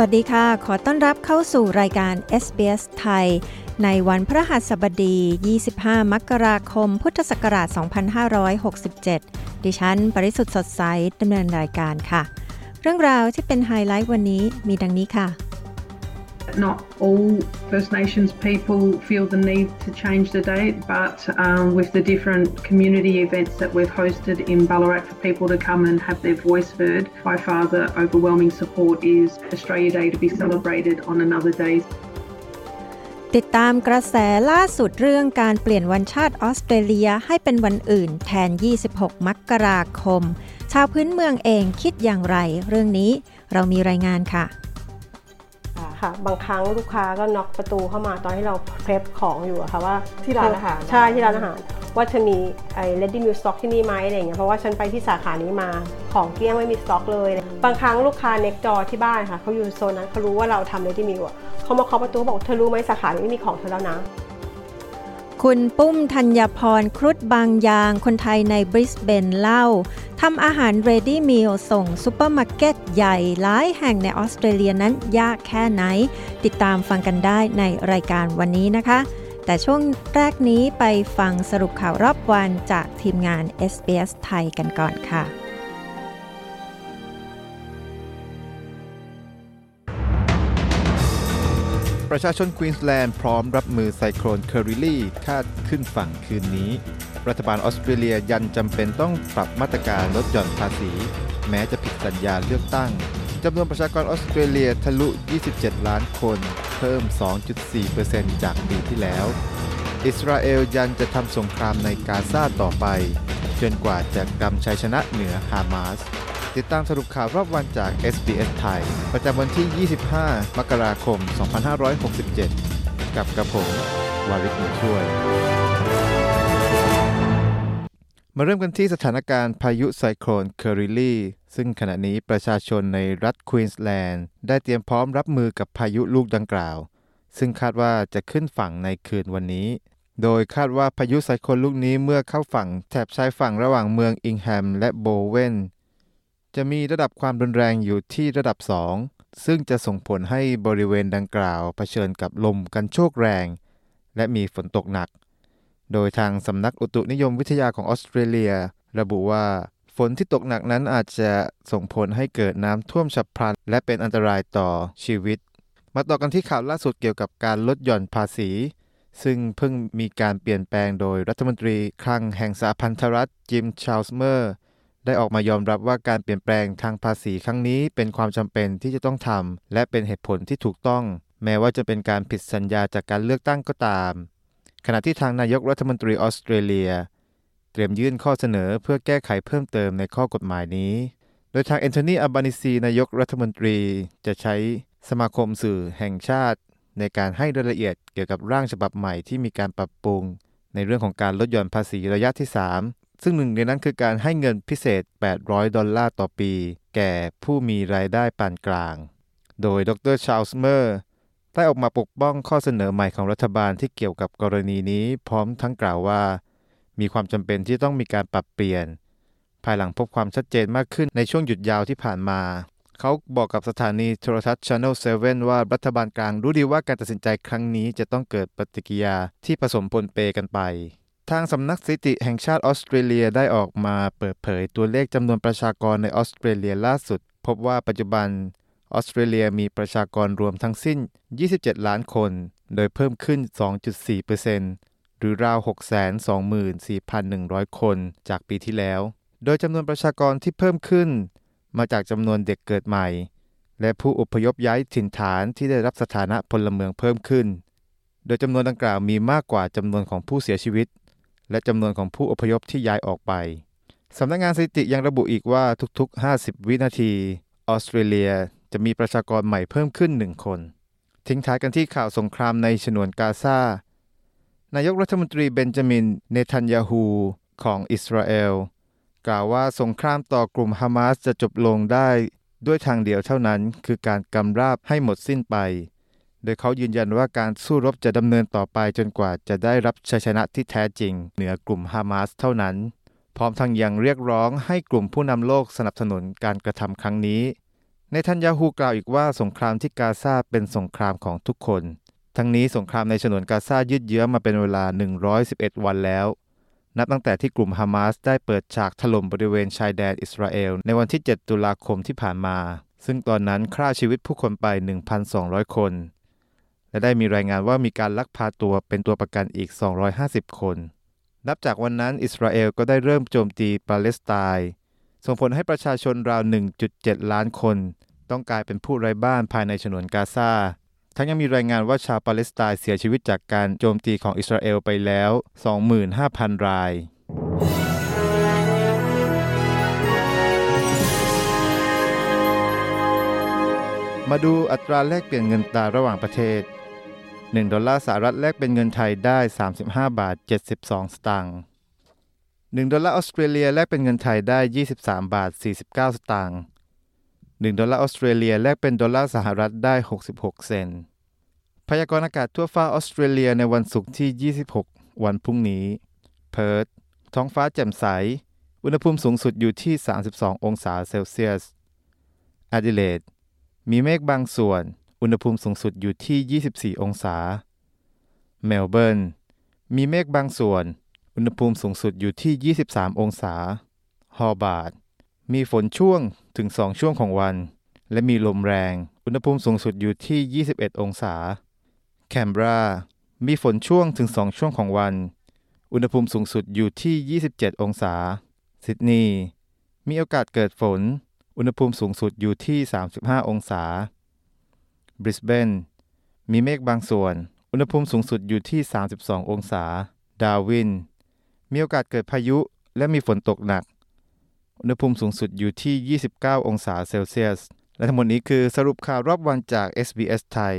วัสดีค่ะ ขอต้อนรับเข้าสู่รายการ SBS ไทย ในวันพระหัสบดี 25 มกราคม พุทธศักราช 2567 ดิฉัน ปริสุทธ์สดใสดำเนินรายการค่ะ เรื่องราวที่เป็นไฮไลท์วันนี้มีดังนี้ค่ะ Not all First Nations people feel the need to change the date, but um, with the different community events that we've hosted in Ballarat for people to come and have their voice heard, by far the overwhelming support is Australia Day to be celebrated on another day. ติดตามกระแสล่าสุดเรื่องการเปลี่ยนวันชาติออสเตรเลียให้เป็นวันอื่นแทน 26 มกราคม ชาวพื้นเมืองเองคิดอย่างไร เรื่องนี้เรามีรายงานค่ะ ค่ะ บางครั้งลูกค้าก็น็อกประตูเข้ามาตอนที่เราเพลฟของอยู่อะค่ะว่าที่ร้านอาหารใช่ที่ร้านอาหาร ว่าจะมีไอ้ ready meal stock ที่นี่ไหมอะไรอย่างเงี้ยเพราะว่าฉันไปที่สาขานี้มาของเกลี้ยงไม่มีสต็อกเลย บางครั้งลูกค้า next door ที่บ้านค่ะเขาอยู่โซนนั้นเขารู้ว่าเราทำ ready meal อะเขามาเคาะประตูบอกเธอรู้ไหมสาขานี้ไม่มีของเธอแล้วนะ คุณปุ้มธัญพรครุฑบางยาง คนไทยในบริสเบนเล่าทำอาหาร Ready Meal ส่งซูเปอร์มาร์เก็ตใหญ่หลายแห่งในออสเตรเลียนั้นยากแค่ไหน ติดตามฟังกันได้ในรายการวันนี้นะคะ แต่ช่วงแรกนี้ไปฟังสรุปข่าวรอบวันจากทีมงาน SBS ไทยกันก่อนค่ะ ประชาชนควีนส์แลนด์พร้อมรับมือไซโคลนเคอริลี่คาดขึ้นฝั่งคืนนี้ รัฐบาลออสเตรเลียยันจำเป็นต้องปรับมาตรการลดหย่อนภาษี แม้จะผิดสัญญาเลือกตั้งจำนวนประชากรออสเตรเลียทะลุ 27 ล้านคน เพิ่ม 2.4%จากปีที่แล้ว อิสราเอลยันจะทำสงครามในกาซาต่อไป จนกว่าจะกำชัยชนะเหนือฮามาส ติดตามสรุปข่าวรอบวันจาก SBS ไทย ประจำวันที่ 25 มกราคม 2567 กับกระผม วาริศมุช่วย มาเริ่มกันที่สถานการณ์พายุไซโคลนเคอริลี่ ซึ่งขณะนี้ประชาชนในรัฐควีนส์แลนด์ได้เตรียมพร้อมรับมือกับพายุลูกดังกล่าว ซึ่งคาดว่าจะขึ้นฝั่งในคืนวันนี้โดยคาดว่าพายุไซโคลนลูกนี้เมื่อเข้าฝั่งแถบชายฝั่งระหว่างเมืองอิงแฮมและโบเวน จะมีระดับความรุนแรงอยู่ที่ระดับ 2 ซึ่งจะส่งผลให้บริเวณดังกล่าวเผชิญกับลมกันโชกแรง และมีฝนตกหนัก โดยทางสำนักอุตุนิยมวิทยาของออสเตรเลีย ระบุว่าฝนที่ตกหนักนั้นอาจจะส่งผลให้เกิดน้ำท่วมฉับพลัน และเป็นอันตรายต่อชีวิต มาต่อกันที่ข่าวล่าสุดเกี่ยวกับการลดหย่อนภาษี ซึ่งเพิ่งมีการเปลี่ยนแปลงโดยรัฐมนตรีคลังแห่งสหพันธรัฐจิมชาลเมอร์ส ได้ออกมายอมรับว่าการเปลี่ยนแปลงทางภาษีครั้งนี้เป็นความจำเป็นที่จะต้องทำและเป็นเหตุผลที่ถูกต้อง แม้ว่าจะเป็นการผิดสัญญาจากการเลือกตั้งก็ตาม ขณะที่ทางนายกรัฐมนตรีออสเตรเลีย เตรียมยื่นข้อเสนอเพื่อแก้ไขเพิ่มเติมในข้อกฎหมายนี้ โดยทางแอนโทนีอัลบานีซีนายกรัฐมนตรีจะใช้สมาคมสื่อแห่งชาติ ในการให้รายละเอียดเกี่ยวกับร่างฉบับใหม่ที่มีการปรับปรุง ในเรื่องของการลดหย่อนภาษีระยะที่ 3 ซึ่งหนึ่งในนั้นคือการให้เงินพิเศษ 800 ดอลลาร์ต่อปี แก่ผู้มีรายได้ปานกลาง โดยดรชาลส์เมอร์ได้ออกมาปกป้องข้อเสนอใหม่ของรัฐบาลที่เกี่ยวกับกรณีนี้พร้อมทั้งกล่าวว่า มีความจำเป็นที่ต้องมีการปรับเปลี่ยน ภายหลังพบความชัดเจนมากขึ้นในช่วงหยุดยาวที่ผ่านมา เขาบอกกับสถานีโทรทัศน์ Channel 7 ว่ารัฐบาลกลางรู้ดีว่าการตัดสินใจครั้งนี้จะต้องเกิดปฏิกิริยาที่ผสมปนเปกันไป ทางสำนักสถิติแห่งชาติออสเตรเลียได้ออกมาเปิดเผยตัวเลขจำนวนประชากรในออสเตรเลียล่าสุด พบว่าปัจจุบันออสเตรเลียมีประชากรรวมทั้งสิ้น 27 ล้านคน โดยเพิ่มขึ้น 2.4%หหรือราว 624,100 คนจากปีที่แล้ว โดยจำนวนประชากรที่เพิ่มขึ้น มาจากจำนวนเด็กเกิดใหม่ และผู้อพยพย้ายถิ่นฐานที่ได้รับสถานะพลเมืองเพิ่มขึ้น โดยจำนวนดังกล่าวมีมากกว่าจำนวนของผู้เสียชีวิต และจำนวนของผู้อพยพที่ย้ายออกไปสำนักงงานสถิติยังระบุอีกว่าทุกๆ 50 วินาทีออสเตรเลียจะมีประชากรใหม่เพิ่มขึ้นหนึ่งคน ทิ้งท้ายกันที่ข่าวสงครามในฉนวนกาซานายกรัฐมนตรีเบนจามิน เนทันยาฮูของอิสราเอล กล่าวว่าสงครามต่อกลุ่มฮามาสจะจบลงได้ด้วยทางเดียวเท่านั้น คือการกำราบให้หมดสิ้นไป โดยเขายืนยันว่าการสู้รบจะดำเนินต่อไปจนกว่าจะได้รับชัยชนะที่แท้จริง เหนือกลุ่มฮามาสเท่านั้น พร้อมทั้งยังเรียกร้องให้กลุ่มผู้นำโลกสนับสนุนการกระทำครั้งนี้ ในทันยาฮูกล่าวอีกว่าสงครามที่กาซาเป็นสงครามของทุกคน ทั้งนี้สงครามในฉนวนกาซายืดเยื้อมาเป็นเวลา 111 วันแล้ว นับตั้งแต่ที่กลุ่มฮามาสได้เปิดฉากถล่มบริเวณชายแดนอิสราเอลในวันที่ 7 ตุลาคมที่ผ่านมา ซึ่งตอนนั้นฆ่าชีวิตผู้คนไป 1,200 คน และได้มีรายงานว่ามีการลักพาตัวเป็นตัวประกันอีก 250 คน นับจากวันนั้นอิสราเอลก็ได้เริ่มโจมตีปาเลสไตน์ ส่งผลให้ประชาชนราว 1.7 ล้านคน ต้องกลายเป็นผู้ไร้บ้านภายในฉนวนกาซา ทั้งยังมีรายงานว่าชาวปาเลสไตน์เสียชีวิตจากการโจมตีของอิสราเอลไปแล้ว 25,000 รายมาดูอัตราแลกเปลี่ยนเงินตราระหว่างประเทศ 1 ดอลลาร์สหรัฐแลกเป็นเงินไทยได้ 35 บาท 72 สตางค์ 1 ดอลลาร์ออสเตรเลียแลกเป็นเงินไทยได้ 23 บาท 49 สตางค์ 1 ดอลลาร์ออสเตรเลียแลกเป็นดอลลาร์สหรัฐได้ 66 เซนต์ พยากรณ์อากาศทั่วฟ้าออสเตรเลียในวันศุกร์ที่ 26 วันพรุ่งนี้ เพิร์ธ ท้องฟ้าแจ่มใส อุณหภูมิสูงสุดอยู่ที่ 32 องศาเซลเซียส แอดิเลด มีเมฆบางส่วน อุณหภูมิสูงสุดอยู่ที่ 24 องศา เมลเบิร์น มีเมฆบางส่วน อุณหภูมิสูงสุดอยู่ที่ 23 องศา โฮบาร์ต มีฝนช่วงถึง 2 ช่วงของวัน และมีลมแรง อุณหภูมิสูงสุดอยู่ที่ 21 องศา แคนเบรา มีฝนช่วงถึง 2 ช่วงของวัน อุณหภูมิสูงสุดอยู่ที่ 27 องศา ซิดนีย์ มีโอกาสเกิดฝน อุณหภูมิสูงสุดอยู่ที่ 35 องศา บริสเบน มีเมฆบางส่วน อุณหภูมิสูงสุดอยู่ที่ 32 องศา ดาวิน มีโอกาสเกิดพายุและมีฝนตกหนัก อุณหภูมิสูงสุดอยู่ที่ 29 องศาเซลเซียส และทั้งหมดนี้คือสรุปข่าวรอบวันจาก SBS ไทย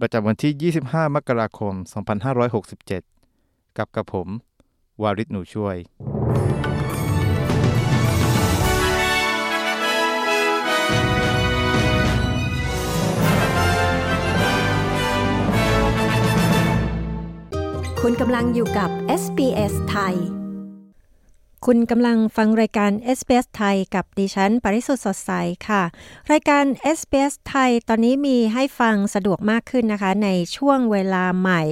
ประจำวันที่ 25 มกราคม 2567 กับกระผม วาริศหนูช่วย คุณกำลังอยู่กับ SBS ไทย คุณกำลังฟังรายการ SBS ไทย กับดิฉัน ปริสุทธ์สดใสค่ะ รายการ SBS ไทย ตอนนี้มีให้ฟังสะดวกมากขึ้นนะคะ ในช่วงเวลาใหม่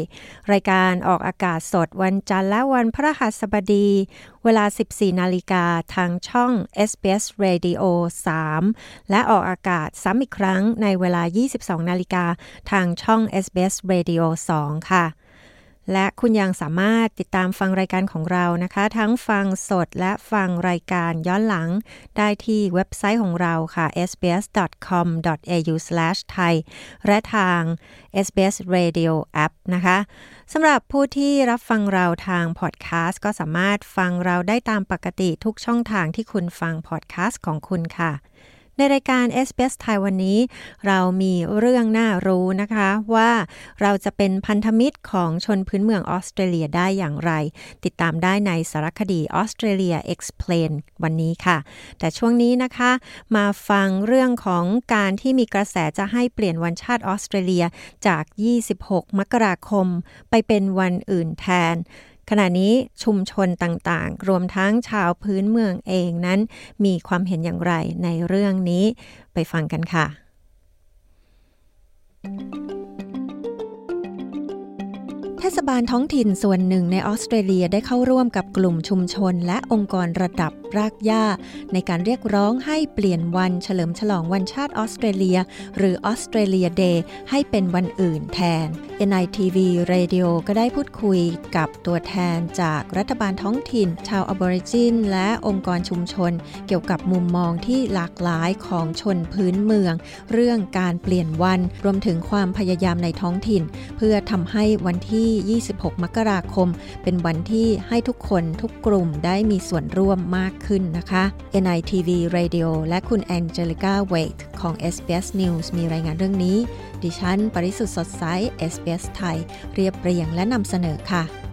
รายการออกอากาศสดวันจันทร์และวันพระหัสบดี เวลา 14 นาฬิกาทางช่อง SBS Radio 3 และออกอากาศซ้ำอีกครั้งในเวลา 22 นาฬิกาทางช่อง SBS Radio 2 ค่ะ และคุณยังสามารถติดตามฟังรายการของเรานะคะ ทั้งฟังสดและฟังรายการย้อนหลัง ได้ที่เว็บไซต์ของเราค่ะ sbs.com.au/thai และทาง SBS Radio App นะคะสำหรับผู้ที่รับฟังเราทางพอดแคสต์ก็สามารถฟังเราได้ตามปกติทุกช่องทางที่คุณฟังพอดแคสต์ของคุณค่ะ ในรายการ s อ s ไทยวันนี้ เรามีเรื่องน่ารู้นะคะว่าเราจะเป็นพันธมิตรของชนพื้นเมืองออสเตรเลียได้อย่างไร ติดตามได้ในสารคดีออสเตรเลีย Explain วันนี้ค่ะ แต่ช่วงนี้นะคะ มาฟังเรื่องของการที่มีกระแสจะให้เปลี่ยนวันชาติออสเตรเลียจาก 26 มกราคม ไปเป็นวันอื่นแทน ขณะนี้ชุมชนต่างๆ รวมทั้งชาวพื้นเมืองเองนั้น มีความเห็นอย่างไรในเรื่องนี้ไปฟังกันค่ะ เทศบาลท้องถิ่นส่วนหนึ่งในออสเตรเลียได้เข้าร่วมกับกลุ่มชุมชน และองค์กรระดับรากหญ้า ในการเรียกร้องให้เปลี่ยนวันเฉลิมฉลองวันชาติออสเตรเลีย หรือออสเตรเลียเดย์ให้เป็นวันอื่นแทน NITV Radio ก็ได้พูดคุยกับตัวแทนจากรัฐบาลท้องถิ่น ชาวอบอริจิน และองค์กรชุมชน เกี่ยวกับมุมมองที่หลากหลายของชนพื้นเมือง เรื่องการเปลี่ยนวันรวมถึงความพยายามในท้องถิ่น เพื่อทำให้วันที่ที่ 26 มกราคม เป็นวันที่ให้ทุกคนทุกกลุ่มได้มีส่วนร่วมมากขึ้นนะคะ NITV Radio และคุณแองเจลิก้าเวทของ SBS News มีรายงานเรื่องนี้ ดิฉัน ปริสุทธ์สดใส SBS ไทย เรียบเรียงและนำเสนอค่ะ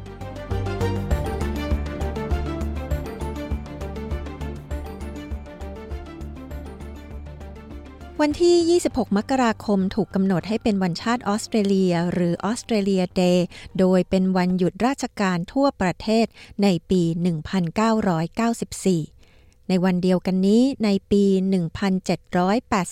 วันที่ 26 มกราคมถูกกำหนดให้เป็นวันชาติออสเตรเลีย หรือออสเตรเลียเดย์โดยเป็นวันหยุดราชการทั่วประเทศในปี 1994 ในวันเดียวกันนี้ในปี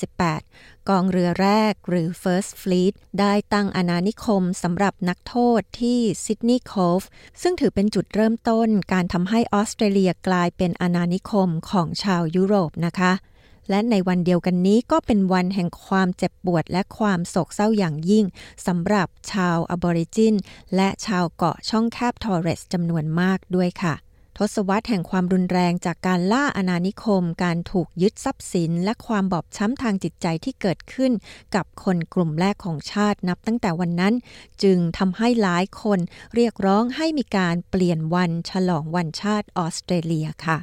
1788 กองเรือแรกหรือ First Fleet ได้ตั้งอาณานิคมสำหรับนักโทษที่ซิดนีย์โคฟซึ่งถือเป็นจุดเริ่มต้นการทำให้ออสเตรเลียกลายเป็นอาณานิคมของชาวยุโรปนะคะ และในวันเดียวกันนี้ก็เป็นวันแห่งความเจ็บปวดและความโศกเศร้าอย่างยิ่งสำหรับชาวอบอริจิน และชาวเกาะช่องแคบทอร์เรสจำนวนมากด้วยค่ะทศวรรษแห่งความรุนแรงจากการล่าอาณานิคม การถูกยึดทรัพย์สิน และความบอบช้ำทางจิตใจที่เกิดขึ้น กับคนกลุ่มแรกของชาตินับตั้งแต่วันนั้น จึงทำให้หลายคนเรียกร้องให้มีการเปลี่ยนวันฉลองวันชาติออสเตรเลียค่ะ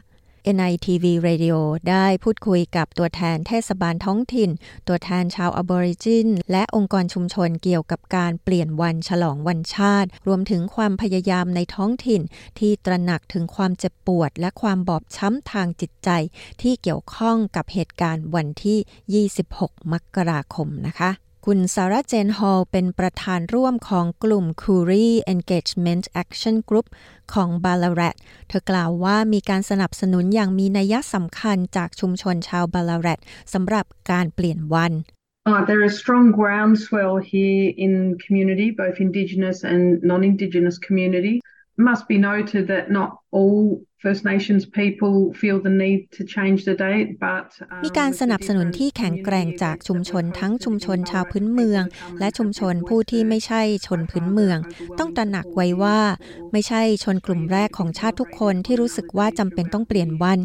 NITV Radio ได้พูดคุยกับตัวแทนเทศบาลท้องถิ่น ตัวแทนชาวอบอริจิน และองค์กรชุมชนเกี่ยวกับการเปลี่ยนวันฉลองวันชาติ รวมถึงความพยายามในท้องถิ่น ที่ตระหนักถึงความเจ็บปวด และความบอบช้ำทางจิตใจ ที่เกี่ยวข้องกับเหตุการณ์วันที่ 26 มกราคมนะคะ คุณซาร่าเจนฮอลเป็นประธานร่วมของกลุ่ม c u r i Engagement Action Group ของ Ballarat เธอกล่าวว่ามีการสนับสนุนอย่างมีนัยสำคัญจากชุมชนชาว Ballarat สำหรับการเปลี่ยนวัน Uh, there is strong groundswell here in community, both Indigenous and non-Indigenous community. It must be noted that not all First Nations people feel the need to change the date, but มีการสนับสนุนที่แข็งแกร่งจากชุมชนทั้งชุมชนชาวพื้นเมือง และชุมชนผู้ที่ไม่ใช่ชนพื้นเมือง ต้องตระหนักไว้ว่า ไม่ใช่ชนกลุ่มแรกของชาติทุกคนที่รู้สึกว่าจำเป็นต้องเปลี่ยนวัน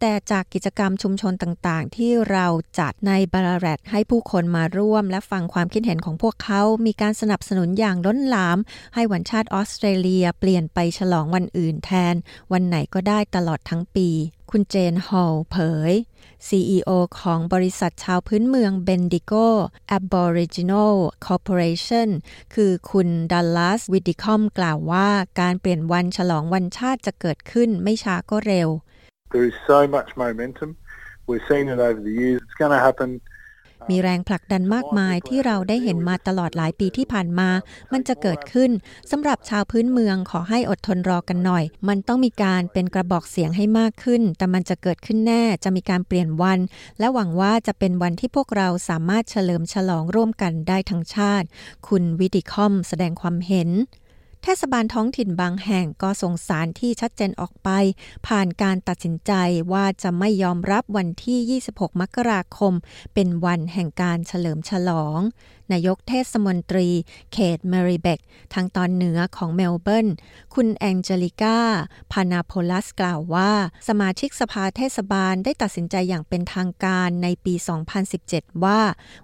แต่จากกิจกรรมชุมชนต่างๆ ที่เราจัดในบาราแรดให้ผู้คนมาร่วม และฟังความคิดเห็นของพวกเขา มีการสนับสนุนอย่างล้นหลาม ให้วันชาติออสเตรเลีย เปลี่ยนไปฉลองวันอื่นแทนวันไหนก็ได้ตลอดทั้งปี คุณเจนฮอลเผย CEO ของบริษัทชาวพื้นเมือง Bendigo Aboriginal Corporation คือคุณดัลลัสวิดิคอมกล่าวว่าการเปลี่ยนวันฉลองวันชาติจะเกิดขึ้นไม่ช้าก็เร็ว There is so much momentum. We've seen it over the years. It's going to happen. มีแรงผลักดันมากมายที่เราได้เห็นมาตลอดหลายปีที่ผ่านมา มันจะเกิดขึ้นสำหรับชาวพื้นเมืองขอให้อดทนรอกันหน่อย มันต้องมีการเป็นกระบอกเสียงให้มากขึ้น แต่มันจะเกิดขึ้นแน่จะมีการเปลี่ยนวัน และหวังว่าจะเป็นวันที่พวกเราสามารถเฉลิมฉลองร่วมกันได้ทั้งชาติ คุณวิดิคอมแสดงความเห็น เทศบาลท้องถิ่นบางแห่งก็ส่งสารที่ชัดเจนออกไป ผ่านการตัดสินใจว่าจะไม่ยอมรับวันที่ 26 มกราคม เป็นวันแห่งการเฉลิมฉลอง นายกเทศมนตรีเขตเมริเบกทางตอนเหนือของเมลเบิร์น คุณแองเจลิก้า พานาโพลัสกล่าวว่า สมาชิกสภาเทศบาลได้ตัดสินใจอย่างเป็นทางการในปี 2017 ว่า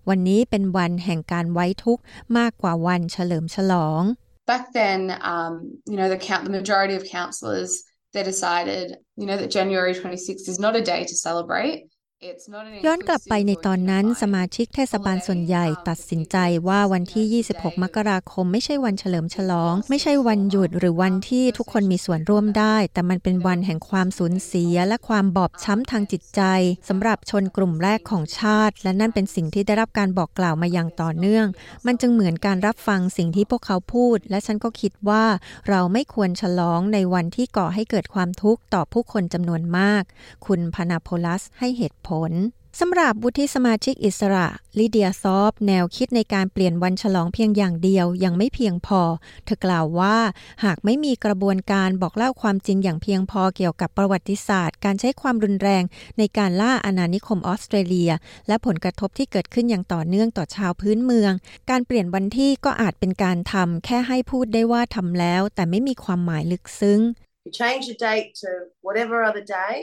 วันนี้เป็นวันแห่งการไว้ทุกข์มากกว่าวันเฉลิมฉลอง back then, um, you know, the count, the majority of councillors, they decided, you know, that January 26th is not a day to celebrate. It's not an ย้อนกลับไปในตอนนั้นสมาชิกเทศบาลส่วนใหญ่ตัดสินใจว่าวันที่ 26 มกราคมไม่ใช่วันเฉลิมฉลอง ไม่ใช่วันหยุดหรือวันที่ทุกคนมีส่วนร่วมได้ แต่มันเป็นวันแห่งความสูญเสียและความบอบช้ำทางจิตใจสำหรับชนกลุ่มแรกของชาติ และนั่นเป็นสิ่งที่ได้รับการบอกกล่าวมาอย่างต่อเนื่อง มันจึงเหมือนการรับฟังสิ่งที่พวกเขาพูด และฉันก็คิดว่าเราไม่ควรฉลองในวันที่ก่อให้เกิดความทุกข์ต่อผู้คนจำนวนมาก คุณพานาโพลัสให้เหตุผลสำหรับวุฒิสมาชิกอิสระลิเดียซอฟ แนวคิดในการเปลี่ยนวันฉลองเพียงอย่างเดียวยังไม่เพียงพอ เธอกล่าวว่าหากไม่มีกระบวนการบอกเล่าความจริงอย่างเพียงพอเกี่ยวกับประวัติศาสตร์ การใช้ความรุนแรงในการล่าอาณานิคมออสเตรเลีย และผลกระทบที่เกิดขึ้นอย่างต่อเนื่องต่อชาวพื้นเมือง การเปลี่ยนวันที่ก็อาจเป็นการทำแค่ให้พูดได้ว่าทำแล้ว แต่ไม่มีความหมายลึกซึ้ง You change the date to whatever other day,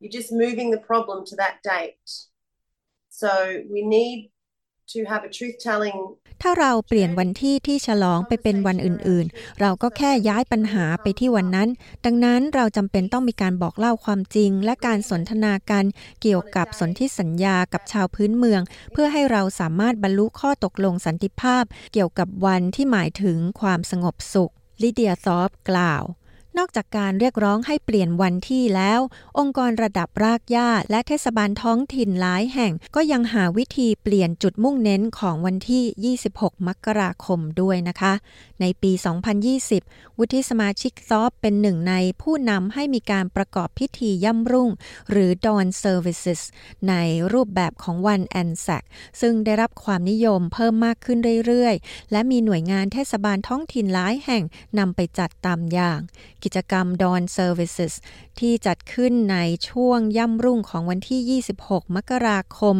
you're just moving the problem to that date. So we need to have a truth telling ถ้าเราเปลี่ยนวันที่ที่ฉลองไปเป็นวันอื่นๆ เราก็แค่ย้ายปัญหาไปที่วันนั้น ดังนั้นเราจำเป็นต้องมีการบอกเล่าความจริง และการสนทนากันเกี่ยวกับสนธิสัญญากับชาวพื้นเมือง เพื่อให้เราสามารถบรรลุข้อตกลงสันติภาพ เกี่ยวกับวันที่หมายถึงความสงบสุขลิเดียซอฟกล่าว นอกจากการเรียกร้องให้เปลี่ยนวันที่แล้ว องค์กรระดับรากหญ้าและเทศบาลท้องถิ่นหลายแห่ง ก็ยังหาวิธีเปลี่ยนจุดมุ่งเน้นของวันที่ 26 มกราคมด้วยนะคะ ในปี 2020 วุฒิสมาชิกซอฟเป็นหนึ่งในผู้นำให้มีการประกอบพิธีย่ำรุ่ง หรือ Dawn Services ในรูปแบบของวันแอนแซกซึ่งได้รับความนิยมเพิ่มมากขึ้นเรื่อยๆ และมีหน่วยงานเทศบาลท้องถิ่นหลายแห่งนำไปจัดตามอย่างกิจกรรม Dawn Services ที่จัดขึ้นในช่วงย่ำรุ่งของวันที่ 26 มกราคม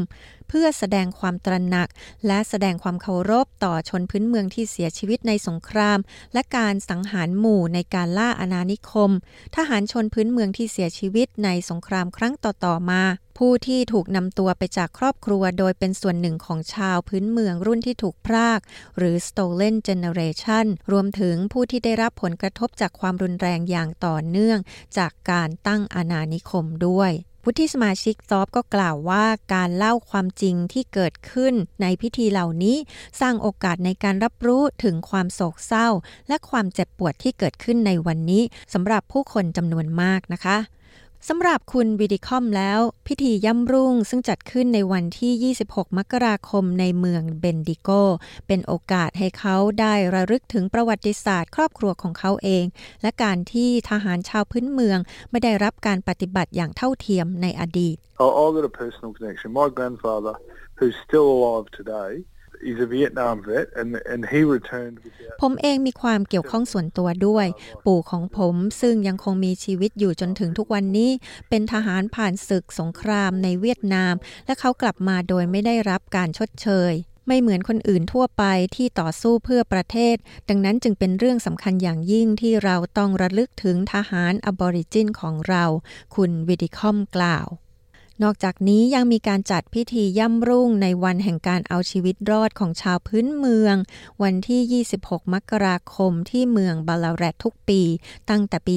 เพื่อแสดงความตระหนัก และแสดงความเคารพต่อชนพื้นเมืองที่เสียชีวิตในสงคราม และการสังหารหมู่ในการล่าอาณานิคม ทหารชนพื้นเมืองที่เสียชีวิตในสงครามครั้งต่อ ๆ มาผู้ที่ถูกนำตัวไปจากครอบครัวโดยเป็นส่วนหนึ่งของชาวพื้นเมืองรุ่นที่ถูกพราก หรือ stolen generation รวมถึงผู้ที่ได้รับผลกระทบจากความรุนแรงอย่างต่อเนื่อง จากการตั้งอาณานิคมด้วยวุฒิสมาชิกซอฟก็กล่าวว่าการเล่าความจริงที่เกิดขึ้นในพิธีเหล่านี้สร้างโอกาสในการรับรู้ถึงความโศกเศร้า และความเจ็บปวดที่เกิดขึ้นในวันนี้สำหรับผู้คนจำนวนมากนะคะ สำหรับคุณวิดิคอมแล้ว พิธีย่ำรุ่งซึ่งจัดขึ้นในวันที่ 26 มกราคมในเมืองเบนดิโก เป็นโอกาสให้เขาได้ระลึกถึงประวัติศาสตร์ ครอบครัวของเขาเอง และการที่ทหารชาวพื้นเมือง ไม่ได้รับการปฏิบัติอย่างเท่าเทียมในอดีต I've got a personal connection. My grandfather, who's still alive today, is a Vietnam vet and and he returned With ผมเองมีความเกี่ยวข้องส่วนตัวด้วย ปู่ของผมซึ่งยังคงมีชีวิตอยู่จนถึงทุกวันนี้ เป็นทหารผ่านศึกสงครามในเวียดนาม และเขากลับมาโดยไม่ได้รับการชดเชยไม่เหมือนคนอื่นทั่วไปที่ต่อสู้เพื่อประเทศ ดังนั้นจึงเป็นเรื่องสำคัญอย่างยิ่งที่เราต้องระลึกถึงทหารอบอริจินของเรา คุณวิดิคอมกล่าว นอกจากนี้ยังมีการจัดพิธีย่ำรุ่งในวันแห่งการเอาชีวิตรอดของชาวพื้นเมือง วันที่ 26 มกราคมที่เมืองบาลาแรตทุกปี ตั้งแต่ปี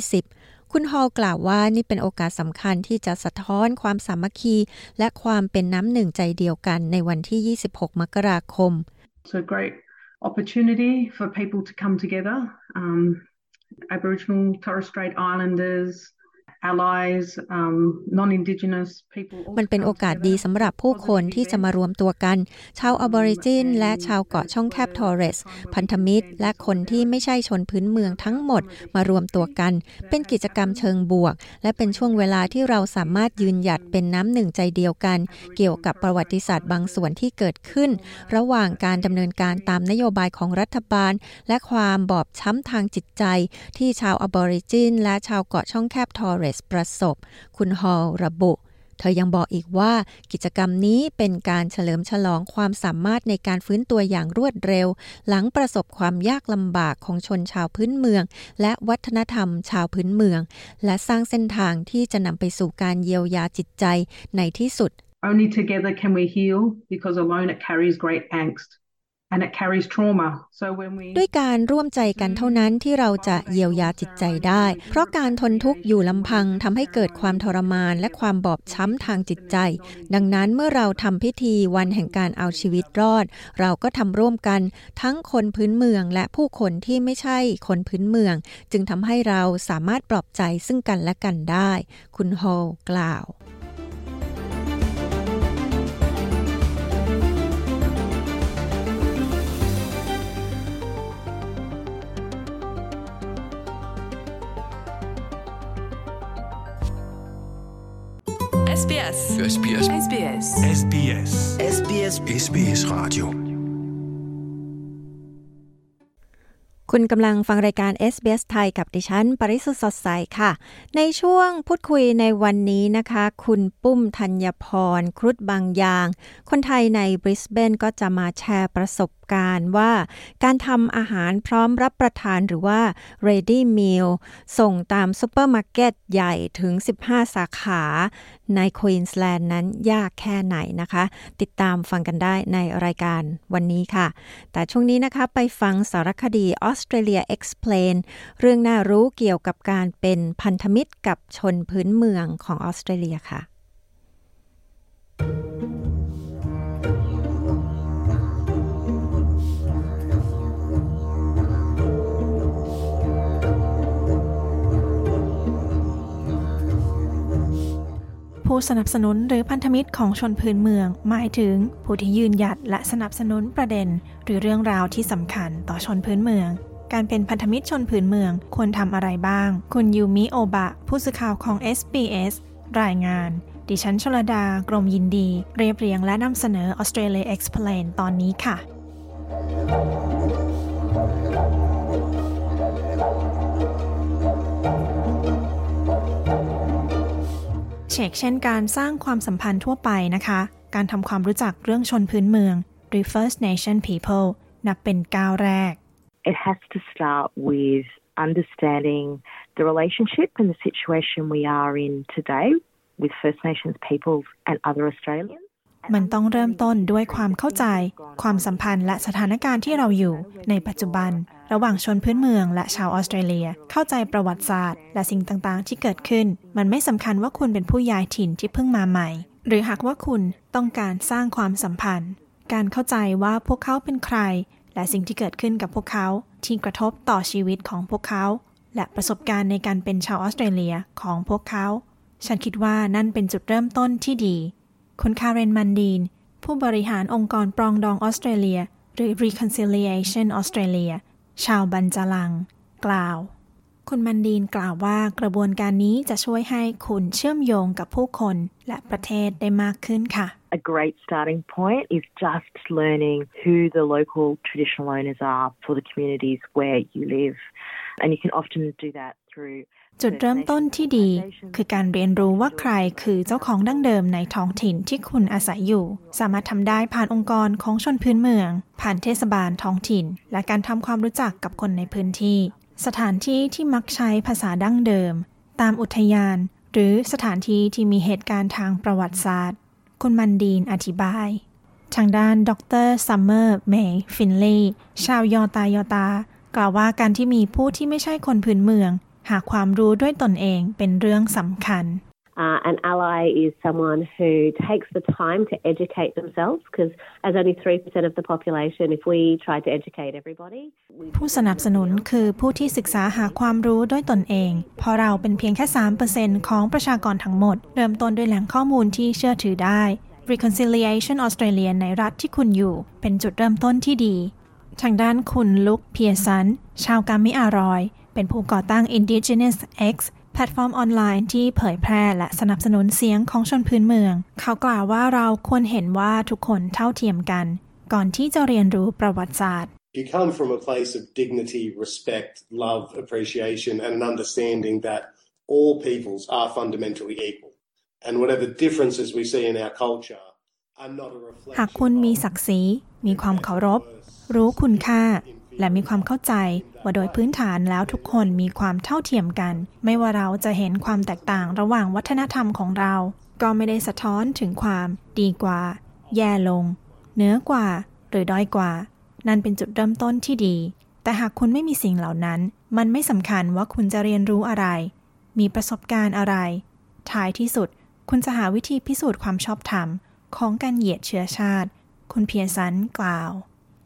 2020คุณฮอลกล่าวว่านี่เป็นโอกาสสำคัญที่จะสะท้อนความสามัคคี และความเป็นน้ำหนึ่งใจเดียวกันในวันที่ 26 มกราคม It's a great opportunity for people to come together. Um, Aboriginal Torres Strait Islanders, allies, um, non-Indigenous people. มันเป็นโอกาสดีสำหรับผู้คนที่จะมารวมตัวกัน ชาวอบอริจิน และชาวเกาะช่องแคบทอร์เรส พันธมิตร และคนที่ไม่ใช่ชนพื้นเมืองทั้งหมดมารวมตัวกัน เป็นกิจกรรมเชิงบวก และเป็นช่วงเวลาที่เราสามารถยืนหยัดเป็นน้ำหนึ่งใจเดียวกัน เกี่ยวกับประวัติศาสตร์บางส่วนที่เกิดขึ้น ระหว่างการดำเนินการตามนโยบายของรัฐบาล และความบอบช้ำทางจิตใจ ที่ชาวอบอริจิน และชาวเกาะช่องแคบทอร์เรสประสบ คุณฮอลระบุ เธอยังบอกอีกว่ากิจกรรมนี้เป็นการเฉลิมฉลองความสามารถในการฟื้นตัวอย่างรวดเร็ว หลังประสบความยากลำบากของชนชาวพื้นเมือง และวัฒนธรรมชาวพื้นเมือง และสร้างเส้นทางที่จะนำไปสู่การเยียวยาจิตใจในที่สุด Only together can we heal because alone it carries great angst and it carries trauma. So when we ด้วยการร่วมใจกันเท่านั้นที่เราจะเยียวยาจิตใจได้ เพราะการทนทุกข์อยู่ลำพังทำให้เกิดความทรมานและความบอบช้ำทางจิตใจ ดังนั้นเมื่อเราทำพิธีวันแห่งการเอาชีวิตรอด เราก็ทำร่วมกันทั้งคนพื้นเมืองและผู้คนที่ไม่ใช่คนพื้นเมือง จึงทำให้เราสามารถปลอบใจซึ่งกันและกันได้ คุณโฮกล่าว SBS SBS SBS SBS SBS SBS Radio คุณกำลังฟังรายการ SBS ไทยกับดิฉัน ปริสุทธ์สดใสค่ะ ในช่วงพูดคุยในวันนี้นะคะ คุณปุ้มธัญพร ครุฑบางยาง คนไทยในบริสเบนก็จะมาแชร์ประสบ การว่าการทำอาหารพร้อมรับประทานหรือว่า ready meal ส่งตามซูเปอร์มาร์เก็ตใหญ่ถึง 15 สาขาในควีนสแลนด์นั้นยากแค่ไหนนะคะ ติดตามฟังกันได้ในรายการวันนี้ค่ะ แต่ช่วงนี้นะคะไปฟังสารคดี Australia Explained เรื่องน่ารู้เกี่ยวกับการเป็นพันธมิตรกับชนพื้นเมืองของออสเตรเลียค่ะ ผู้สนับสนุนหรือพันธมิตรของชนพื้นเมือง หมายถึงผู้ที่ยืนหยัดและสนับสนุนประเด็น หรือเรื่องราวที่สำคัญต่อชนพื้นเมือง การเป็นพันธมิตรชนพื้นเมืองควรทำอะไรบ้าง คุณยูมิโอบะ ผู้สื่อข่าวของ SBS รายงาน ดิฉันชลดา กรมยินดี เรียบเรียงและนำเสนอ Australia Explain ตอนนี้ค่ะ เชกเช่นการสร้างความสัมพันธ์ทั่วไปนะคะ การทำความรู้จักเรื่องชนพื้นเมือง หรือ First Nation People นับเป็นก้าวแรก It has to start with understanding the relationship and the situation we are in today with First Nations peoples and other Australians. มันต้องเริ่มต้นด้วยความเข้าใจ ความสัมพันธ์และสถานการณ์ที่เราอยู่ ในปัจจุบัน ระหว่างชนพื้นเมืองและชาวออสเตรเลีย เข้าใจประวัติศาสตร์ และสิ่งต่างๆ ที่เกิดขึ้น มันไม่สำคัญว่าคุณเป็นผู้ย้ายถิ่นที่เพิ่งมาใหม่ หรือหากว่าคุณต้องการสร้างความสัมพันธ์ การเข้าใจว่าพวกเขาเป็นใคร และสิ่งที่เกิดขึ้นกับพวกเขา ที่กระทบต่อชีวิตของพวกเขา และประสบการณ์ในการเป็นชาวออสเตรเลียของพวกเขา ฉันคิดว่านั่นเป็นจุดเริ่มต้นที่ดี คุณคาเรนมันดีน ผู้บริหารองค์กรปรองดองออสเตรเลีย หรือ Reconciliation Australia ชาวบันจลัง กล่าว คุณมันดีนกล่าวว่ากระบวนการนี้จะช่วยให้คุณเชื่อมโยงกับผู้คนและประเทศได้มากขึ้นค่ะ A great starting point is just learning who the local traditional owners are for the communities where you live. And you can often do that จุดเริ่มต้นที่ดี คือการเรียนรู้ว่าใครคือเจ้าของดั้งเดิมในท้องถิ่นที่คุณอาศัยอยู่ สามารถทำได้ผ่านองค์กรของชนพื้นเมือง ผ่านเทศบาลท้องถิ่น และการทำความรู้จักกับคนในพื้นที่ สถานที่ที่มักใช้ภาษาดั้งเดิม ตามอุทยาน หรือสถานที่ที่มีเหตุการณ์ทางประวัติศาสตร์ คุณมันดีนอธิบายทางด้านดรซัมเมอร์เมย์ฟินลีย์ชาวยอตายอตากล่าวว่าการที่มีผู้ที่ไม่ใช่คนพื้นเมือง หาความรู้ด้วยตนเองเป็นเรื่องสำคัญ Uh, an ally is someone who takes the time to educate themselves because as only 3% of the population, if we try to educate everybody, ผู้สนับสนุนคือผู้ที่ศึกษาหาความรู้ด้วยตนเองเพราะเราเป็นเพียงแค่ 3%ของประชากรทั้งหมด เริ่มต้นด้วยแหล่งข้อมูลที่เชื่อถือได้ Reconciliation Australia ในรัฐที่คุณอยู่ เป็นจุดเริ่มต้นที่ดี ทางด้านคุณลุกเพียสัน ชาวกามิลารอย เป็นผู้ก่อตั้ง Indigenous X แพลตฟอร์มออนไลน์ที่เผยแพร่และสนับสนุนเสียงของชนพื้นเมือง เขากล่าวว่าเราควรเห็นว่าทุกคนเท่าเทียมกัน ก่อนที่จะเรียนรู้ประวัติศาสตร์ You come from a place of dignity, respect, love, appreciation, and an understanding that all peoples are fundamentally equal. And whatever differences we see in our culture are not a หาก reflection คุณมีศักดิ์ศรี มีความเคารพ รู้คุณค่า และมีความเข้าใจว่าโดยพื้นฐานแล้วทุกคนมีความเท่าเทียมกัน ไม่ว่าเราจะเห็นความแตกต่างระหว่างวัฒนธรรมของเรา ก็ไม่ได้สะท้อนถึงความ ดีกว่า แย่ลง เหนือกว่า หรือด้อยกว่า นั่นเป็นจุดเริ่มต้นที่ดี แต่หากคุณไม่มีสิ่งเหล่านั้น มันไม่สำคัญว่าคุณจะเรียนรู้อะไร มีประสบการณ์อะไร ท้ายที่สุด คุณจะหาวิธีพิสูจน์ความชอบธรรมของการเหยียดเชื้อชาติ คุณเพียสันกล่าว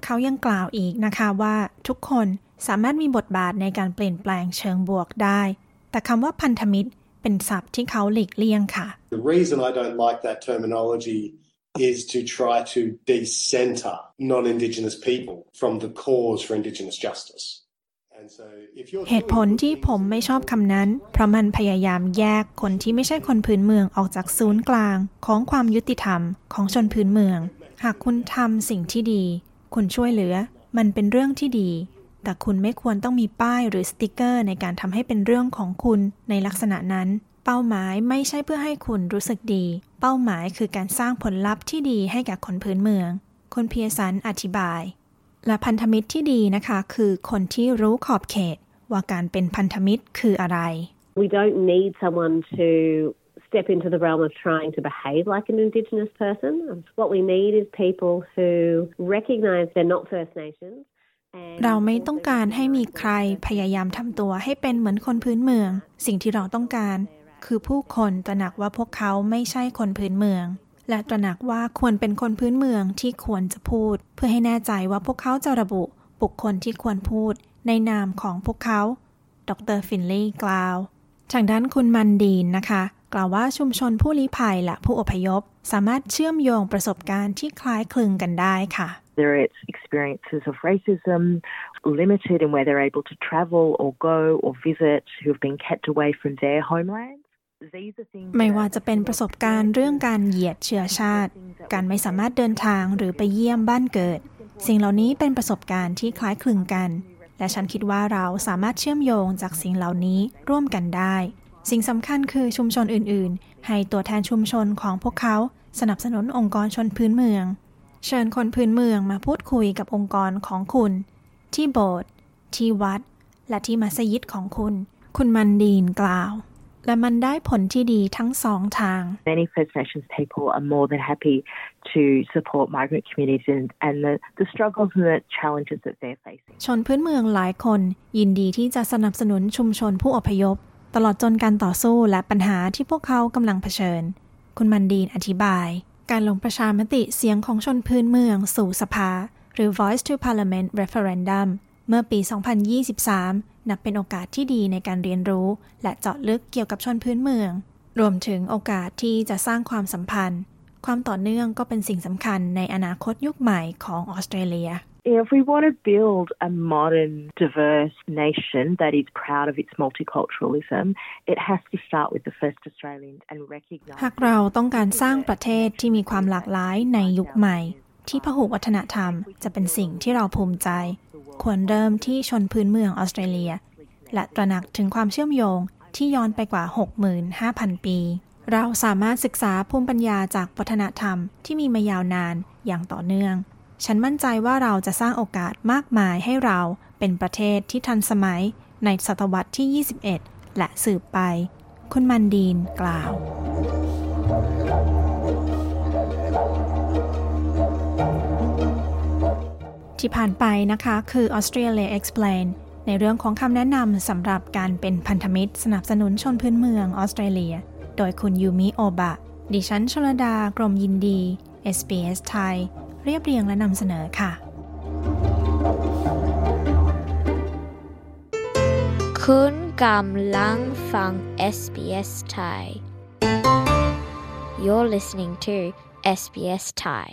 เขายังกล่าวอีกนะคะว่าทุกคนสามารถมีบทบาทในการเปลี่ยนแปลงเชิงบวกได้ แต่คำว่าพันธมิตรเป็นศัพท์ที่เขาหลีกเลี่ยงค่ะ The reason I don't like that terminology is to try to decenter non-Indigenous people from the cause for Indigenous justice. เหตุผลที่ผมไม่ชอบคำนั้น เพราะมันพยายามแยกคนที่ไม่ใช่คนพื้นเมืองออกจากศูนย์กลางของความยุติธรรมของชนพื้นเมือง หากคุณทำสิ่งที่ดี คุณช่วยเหลือ มันเป็นเรื่องที่ดี แต่คุณไม่ควรต้องมีป้ายหรือสติกเกอร์ ในการทำให้เป็นเรื่องของคุณในลักษณะนั้น เป้าหมายไม่ใช่เพื่อให้คุณรู้สึกดี เป้าหมายคือการสร้างผลลัพธ์ที่ดีให้กับคนพื้นเมือง คุณเพียสันอธิบาย และพันธมิตรที่ดีนะคะ คือคนที่รู้ขอบเขต ว่าการเป็นพันธมิตรคืออะไร We don't need someone to step into the realm of trying to behave like an Indigenous person. What we need is people who recognise they're not First Nations. เราไม่ต้องการให้มีใครพยายามทำตัวให้เป็นเหมือนคนพื้นเมือง สิ่งที่เราต้องการ คือผู้คนตระหนักว่าพวกเขาไม่ใช่คนพื้นเมือง และตระหนักว่าควรเป็นคนพื้นเมืองที่ควรจะพูด เพื่อให้แน่ใจว่าพวกเขาจะระบุบุคคลที่ควรพูดในนามของพวกเขา ดรฟินลีย์กล่าว ทางด้านคุณมันดีนนะคะ กล่าวว่าชุมชนผู้ลี้ภัยและผู้อพยพ สามารถเชื่อมโยงประสบการณ์ที่คล้ายคลึงกันได้ค่ะ There are experiences of racism, limited in where they're able to travel or go or visit, who have been kept away from their homelands. ไม่ว่าจะเป็นประสบการณ์เรื่องการเหยียดเชื้อชาติ การไม่สามารถเดินทางหรือไปเยี่ยมบ้านเกิด สิ่งเหล่านี้เป็นประสบการณ์ที่คล้ายคลึงกัน และฉันคิดว่าเราสามารถเชื่อมโยงจากสิ่งเหล่านี้ร่วมกันได้ สิ่งสำคัญคือชุมชนอื่น ๆ ให้ตัวแทนชุมชนของพวกเขาสนับสนุนองค์กรชนพื้นเมือง เชิญคนพื้นเมืองมาพูดคุยกับองค์กรของคุณ ที่โบสถ์ที่วัด และที่มัสยิดของคุณ คุณมันดีนกล่าว และมันได้ผลที่ดีทั้งสองทาง Many First Nations people are more than happy to support migrant communities and, and the, the struggles and the challenges that they're facing. ชนพื้นเมืองหลายคนยินดีที่จะสนับสนุนชุมชนผู้อพยพ ตลอดจนการต่อสู้และปัญหาที่พวกเขากำลังเผชิญ คุณมันดีนอธิบาย การลงประชามติเสียงของชนพื้นเมืองสู่สภา หรือ Voice to Parliament Referendum เมื่อปี 2023 นับเป็นโอกาสที่ดีในการเรียนรู้ และเจาะลึกเกี่ยวกับชนพื้นเมือง รวมถึงโอกาสที่จะสร้างความสัมพันธ์ ความต่อเนื่องก็เป็นสิ่งสำคัญในอนาคตยุคใหม่ของออสเตรเลีย If we want to build a modern, diverse nation that is proud of its multiculturalism, it has to start with the first Australians and recognise. หากเราต้องการสร้างประเทศที่มีความหลากหลายในยุคใหม่ ที่พหุวัฒนธรรมจะเป็นสิ่งที่เราภูมิใจ ควรเริ่มที่ชนพื้นเมืองออสเตรเลีย และตระหนักถึงความเชื่อมโยงที่ย้อนไปกว่า 65,000 ปี เราสามารถศึกษาภูมิปัญญาจากวัฒนธรรมที่มีมายาวนานอย่างต่อเนื่อง ฉันมั่นใจว่าเราจะสร้างโอกาสมากมายให้เราเป็นประเทศที่ทันสมัยในศตวรรษที่ 21 และสืบไป คุณมันดีนกล่าว ที่ผ่านไปนะคะคือ Australia Explain ในเรื่องของคำแนะนำสำหรับการเป็นพันธมิตรสนับสนุนชนพื้นเมืองออสเตรเลีย โดยคุณยูมิโอบะ ดิฉันชลดา กรมยินดี SBS ไทย เรียบเรียงและนำเสนอค่ะ คุณกำลังฟัง SBS Thai You're listening to SBS Thai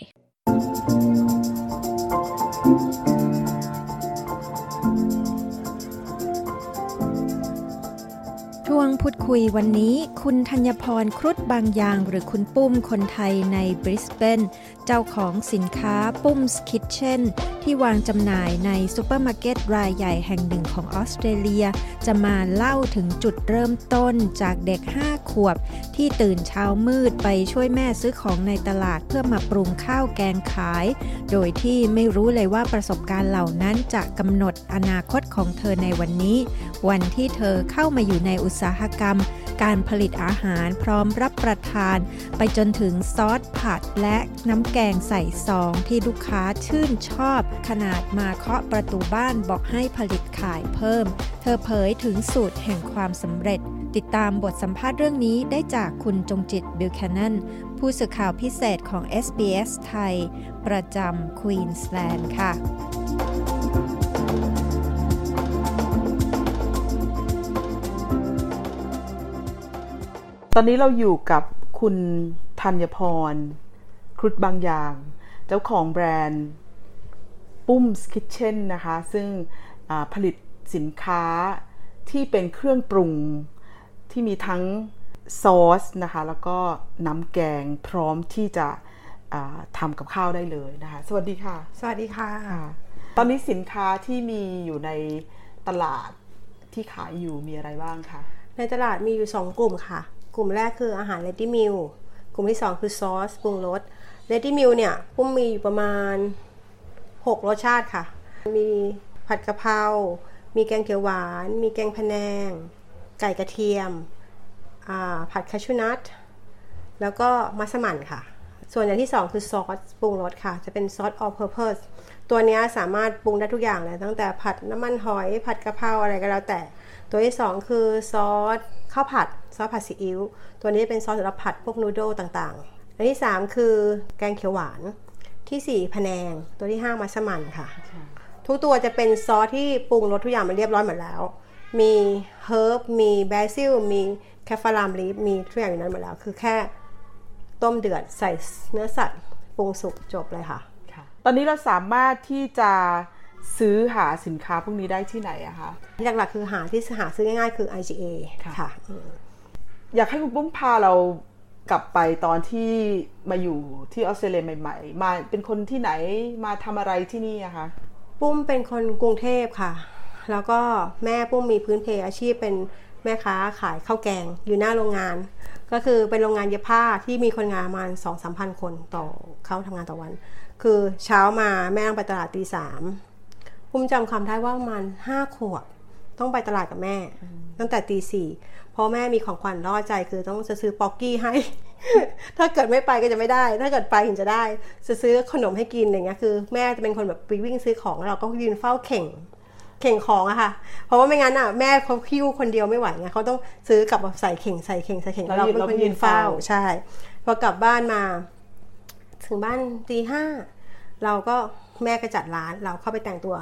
ช่วงพูดคุยวันนี้ คุณธัญพรครุฑบางยาง หรือคุณปุ้มคนไทยในบริสเบนเจ้าของสินค้า Pum's Kitchen ที่วางจำหน่ายในซูเปอร์มาร์เก็ตรายใหญ่แห่งหนึ่งของออสเตรเลีย จะมาเล่าถึงจุดเริ่มต้นจากเด็ก 5 ขวบ ที่ตื่นเช้ามืดไปช่วยแม่ซื้อของในตลาดเพื่อมาปรุงข้าวแกงขาย โดยที่ไม่รู้เลยว่าประสบการณ์เหล่านั้นจะกำหนดอนาคตของเธอในวันนี้ วันที่เธอเข้ามาอยู่ในอุตสาหกรรมการผลิตอาหารพร้อมรับประทาน ไปจนถึงซอสผัดและน้ำแกงใส่ซองที่ลูกค้าชื่นชอบ ขนาดมาเคาะประตูบ้านบอกให้ผลิตขายเพิ่ม เธอเผยถึงสูตรแห่งความสำเร็จ ติดตามบทสัมภาษณ์เรื่องนี้ได้จากคุณจงจิตบิลแคนนันผู้สื่อข่าวพิเศษของ SBS ไทย ประจำควีนสแลนด์ค่ะตอนนี้เราอยู่กับคุณธัญพร ครุฑบางอย่าง เจ้าของแบรนด์ปุ้มสคิทเช่นนะคะ ซึ่งผลิตสินค้าที่เป็นเครื่องปรุงที่มีทั้งซอสนะคะ แล้วก็น้ำแกงพร้อมที่จะทำกับข้าวได้เลยนะคะ สวัสดีค่ะ สวัสดีค่ะ ตอนนี้สินค้าที่มีอยู่ในตลาดที่ขายอยู่มีอะไรบ้างคะ ในตลาดมีอยู่ 2 กลุ่มค่ะ กลุ่มแรกคืออาหาร ready meal กลุ่มที่ 2 คือซอสปรุงรส ready meal เนี่ยปุ้มมีอยู่ประมาณ 6 รสชาติค่ะ มีผัดกะเพรา มีแกงเขียวหวาน มีแกงพะแนง ไก่กระเทียม ผัดคาชูนัท แล้วก็มัสมั่นค่ะ ส่วนอย่างที่ 2 คือซอสปรุงรสค่ะ จะเป็นซอส all purpose ตัวนี้สามารถปรุงได้ทุกอย่างเลย ตั้งแต่ผัดน้ำมันหอย ผัดกะเพราอะไรก็แล้วแต่ ตัวที่ 2 คือซอสข้าวผัด ซอสผัดซีอิ๊ว ตัวนี้เป็นซอสสำหรับผัดพวกนูโดต่างๆ อันที่ 3 คือแกงเขียวหวาน ที่4พะแนง ตัวที่ 5 มัสมั่นค่ะ ทุกตัวจะเป็นซอสที่ปรุงรสทุกอย่างมันเรียบร้อยหมดแล้ว มีเฮิร์บมีแบซิล มีแคฟารามลีฟมีทุกอย่างอยู่นั้นหมดแล้ว คือแค่ต้มเดือดใส่เนื้อสัตว์ปรุงสุกจบเลยค่ะ ตอนนี้เราสามารถที่จะซื้อหาสินค้าพวกนี้ได้ที่ไหนอะคะ หลักๆคือหาที่หาซื้อง่ายๆคือ IGA ค่ะอยากให้คุณปุ้มพาเรา กลับไปตอนที่มาอยู่ที่ออสเตรเลียใหม่ ๆ มาเป็นคนที่ไหนมาทำอะไรที่นี่อะคะปุ้มเป็นคนกรุงเทพค่ะ แล้วก็แม่ปุ้มมีพื้นเพอาชีพเป็นแม่ค้าขายข้าวแกงอยู่หน้าโรงงาน ก็คือเป็นโรงงานเย็บผ้าที่มีคนงานประมาณสองสามพันคนต่อเข้าทำงานต่อวัน คือเช้ามาแม่ต้องไปตลาดตีสามปุ้มจำคำได้ว่าประมาณห้าขวบ ต้องไปตลาดกับแม่ ตั้งแต่ตีสี่เพราะแม่มีของขวัญล่อใจคือต้องจะซื้อป๊อกกี้ให้ ถ้าเกิดไม่ไปก็จะไม่ได้ ถ้าเกิดไปถึงจะได้ จะซื้อขนมให้กินอย่างเงี้ยคือแม่จะเป็นคนแบบไปวิ่งซื้อของเราก็ยืนเฝ้าเข่งเข่งของอะค่ะ เพราะว่าไม่งั้นอะแม่เขาคิ้วคนเดียวไม่ไหวไงเขาต้องซื้อกลับมาใส่เข่งใส่เข่งใส่เข่งแล้วเราเป็นคนยืนเฝ้าใช่ พอกลับบ้านมา ถึงบ้านตีห้าเราก็แม่ก็จัดร้านเราเข้าไปแต่งตัว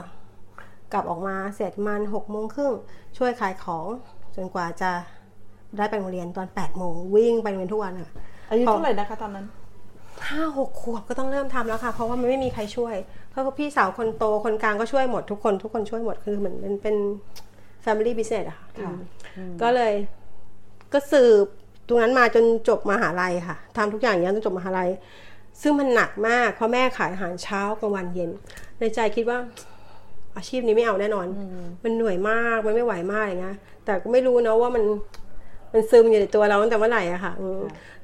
กลับออกมาเสร็จมันหกโมงครึ่งช่วยขายของจนกว่าจะได้ไปโรงเรียนตอน8ปดโมงวิ่งไปโรงเรียนทุกวันอะอายุเท่าไหร่นะคะตอนนั้นห้าหกขวบก็ต้องเริ่มทำแล้วค่ะ เพราะว่ามันไม่มีใครช่วยเพราะพี่สาวคนโตคนกลางก็ช่วยหมดทุกคนทุกคนช่วยหมดคือเหมือนเป็นเป็น family business อะค่ะก็เลยก็สืบตรงนั้นมาจนจบมหาลัยค่ะทำทุกอย่างอย่างนี้จนจบมหาลัย ซึ่งมันหนักมากเพราะแม่ขายอาหารเช้ากลางวันเย็น ในใจคิดว่า อาชีพนี้ไม่เอาแน่นอน มันเหนื่อยมากมันไม่ไหวมากอย่างเงี้ยแต่ก็ไม่รู้นะว่ามันมันซึมอยู่ในตัวเราตั้งแต่เมื่อไหร่อะค่ะ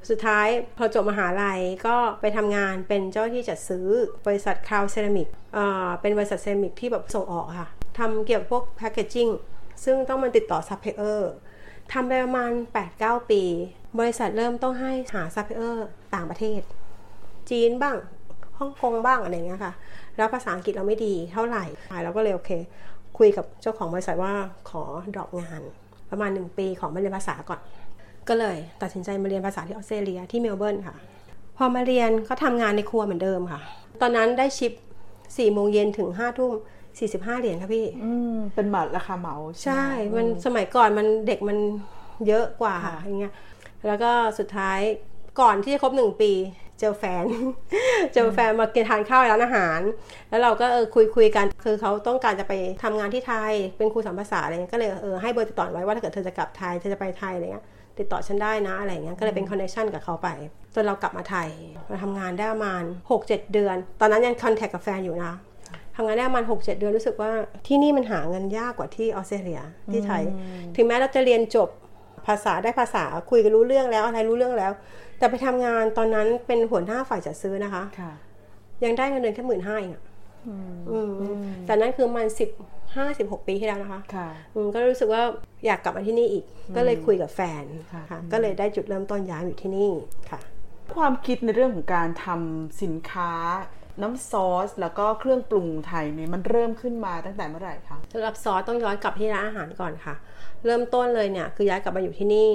สุดท้ายพอจบมหาลัยก็ไปทำงานเป็นเจ้าที่จัดซื้อบริษัทคาวเซรามิกเป็นบริษัทเซรามิกที่แบบส่งออกค่ะทำเกี่ยวกับพวก packaging ซึ่งต้องมันติดต่อซัพพลายเออร์ทำไปประมาณ 8-9 ปี บริษัทเริ่มต้องให้หาซัพพลายเออร์ต่างประเทศ จีนบ้างฮ่องกงบ้างอะไรเงี้ยค่ะ แล้วภาษาอังกฤษเราไม่ดีเท่าไหร่เราก็เลยโอเค คุยกับเจ้าของบริษัทว่าขอ drop งาน ประมาณหนึ่งปีขอมาเรียนภาษาก่อน ก็เลยตัดสินใจมาเรียนภาษาที่ออสเตรเลียที่เมลเบิร์นค่ะ พอมาเรียนก็ทำงานในครัวเหมือนเดิมค่ะ ตอนนั้นได้ชิป4โมงเย็นถึง5ทุ่ม45เหรียญค่ะพี่อืมเป็นหมัดราคาเหมาใช่ มันสมัยก่อนมันเด็กมันเยอะกว่าอย่างเงี้ยแล้วก็สุดท้ายก่อนที่จะครบหนึ่งปี เจอแฟน เจอแฟนมากินทานข้าวร้านอาหาร แล้วเราก็เออคุยคุยกัน คือเขาต้องการจะไปทำงานที่ไทย เป็นครูสอนภาษาอะไรเงี้ย ก็เลยเออให้เบอร์ติดต่อไว้ว่าถ้าเกิดเธอจะกลับไทย เธอจะไปไทยอะไรเงี้ย ติดต่อฉันได้นะอะไรเงี้ย ก็เลยเป็นคอนเนคชันกับเขาไป จนเรากลับมาไทยมาทำงานได้ประมาณ6-7 เดือน ตอนนั้นยังคอนแทคกับแฟนอยู่นะทำงานได้ประมาณหกเจ็ดเดือนรู้สึกว่าที่นี่มันหาเงินยากกว่าที่ออสเตรเลียที่ไทย ถึงแม้เราจะเรียนจบภาษาได้ภาษาคุยกันรู้เรื่องแล้วอะไรรู้เรื่องแล้ว แต่ไปทำงานตอนนั้นเป็นหัวหน้าฝ่ายจัดซื้อนะคะยังได้เงินเดือนแค่หมื่นห้าเองอะแต่นั้นคือมันสิบห้าสิบหกปีที่แล้วนะคะก็รู้สึกว่าอยากกลับมาที่นี่อีก ก็เลยคุยกับแฟนค่ะ ก็เลยได้จุดเริ่มต้นย้ายอยู่ที่นี่ค่ะ ความคิดในเรื่องของการทำสินค้าน้ำซอส แล้วก็เครื่องปรุงไทยเนี่ยมันเริ่มขึ้นมาตั้งแต่เมื่อไหร่คะสำหรับซอสต้องย้อนกลับที่ร้านอาหารก่อนค่ะ เริ่มต้นเลยเนี่ยคือย้ายกลับมาอยู่ที่นี่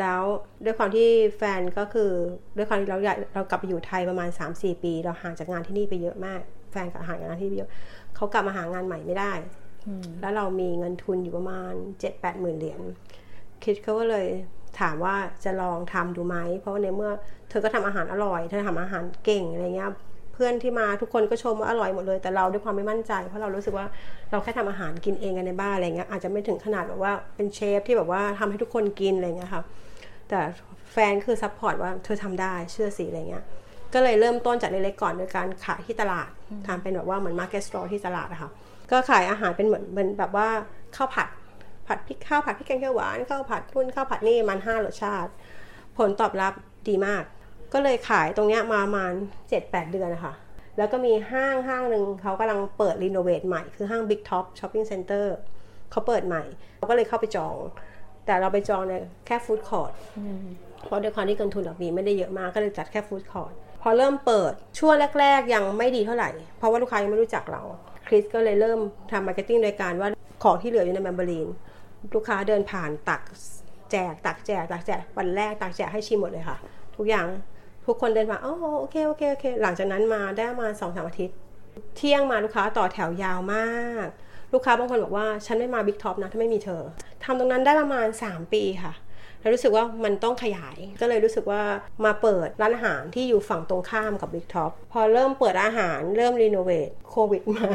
แล้วด้วยความที่แฟนก็คือด้วยความที่เราเรากลับไปอยู่ไทยประมาณ 3-4 ปี เราห่างจากงานที่นี่ไปเยอะมาก แฟนกับห่างจากงานที่นี่เยอะเขากลับมาหางานใหม่ไม่ได้แล้วเรามีเงินทุนอยู่ประมาณ7-8หมื่นเหรียญคริสเขาก็เลยถามว่าจะลองทำดูไหมเพราะว่าในเมื่อเธอก็ทำอาหารอร่อย เธอทำอาหารเก่งอะไรเงี้ยเพื่อนที่มาทุกคนก็ชมว่าอร่อยหมดเลย แต่เราด้วยความไม่มั่นใจ เพราะเรารู้สึกว่าเราแค่ทำอาหารกินเองกันในบ้านอะไรเงี้ยอาจจะไม่ถึงขนาดแบบว่าเป็นเชฟที่แบบว่าทำให้ทุกคนกินอะไรเงี้ยค่ะแต่แฟนคือ support ว่าเธอทำได้เชื่อสิอะไรเงี้ยก็เลยเริ่มต้นจากเล็กๆก่อนโดยการขายที่ตลาดทำเป็นแบบว่าเหมือน market stall ที่ตลาดอะค่ะก็ขายอาหารเป็นเหมือนเป็นแบบว่าข้าวผัดผัดพริกข้าวผัดพริกแกงเขียวหวานข้าวผัดนู่นข้าวผัดนี่มันห้ารสชาติ ผลตอบรับดีมาก ก็เลยขายตรงเนี้ยมาประมาณ 7-8 เดือนนะคะแล้วก็มีห้างห้างหนึ่งเขากำลังเปิด renovate ใหม่คือห้าง Big Top Shopping Center เขาเปิดใหม่เราก็เลยเข้าไปจอง แต่เราไปจองในแค่ food court เพราะด้วยความที่เงินทุนเรามีไม่ได้เยอะมากก็เลยจัดแค่ food courtพอเริ่มเปิดช่วงแรก ๆ ยังไม่ดีเท่าไหร่ เพราะว่าลูกค้ายังไม่รู้จักเรา คริสก็เลยเริ่มทำ marketing โดยการว่าของที่เหลืออยู่ในแมมเบอรีนลูกค้าเดินผ่านตักแจกตักแจกตักแจกวันแรกตักแจกให้ชิมหมดเลยค่ะ ทุกอย่าง ทุกคนเดินมาโอ้โอเคโอเคโอเค หลังจากนั้นมาได้มาสองสามอาทิตย์ เที่ยงมาลูกค้าต่อแถวยาวมาก ลูกค้าบางคนบอกว่าฉันไม่มา Big Top นะถ้าไม่มีเธอทำตรงนั้นได้ประมาณ 3 ปีค่ะ แล้วรู้สึกว่ามันต้องขยายก็เลยรู้สึกว่ามาเปิดร้านอาหารที่อยู่ฝั่งตรงข้ามกับ Big Top พอเริ่มเปิดอาหารเริ่ม renovate โควิดมา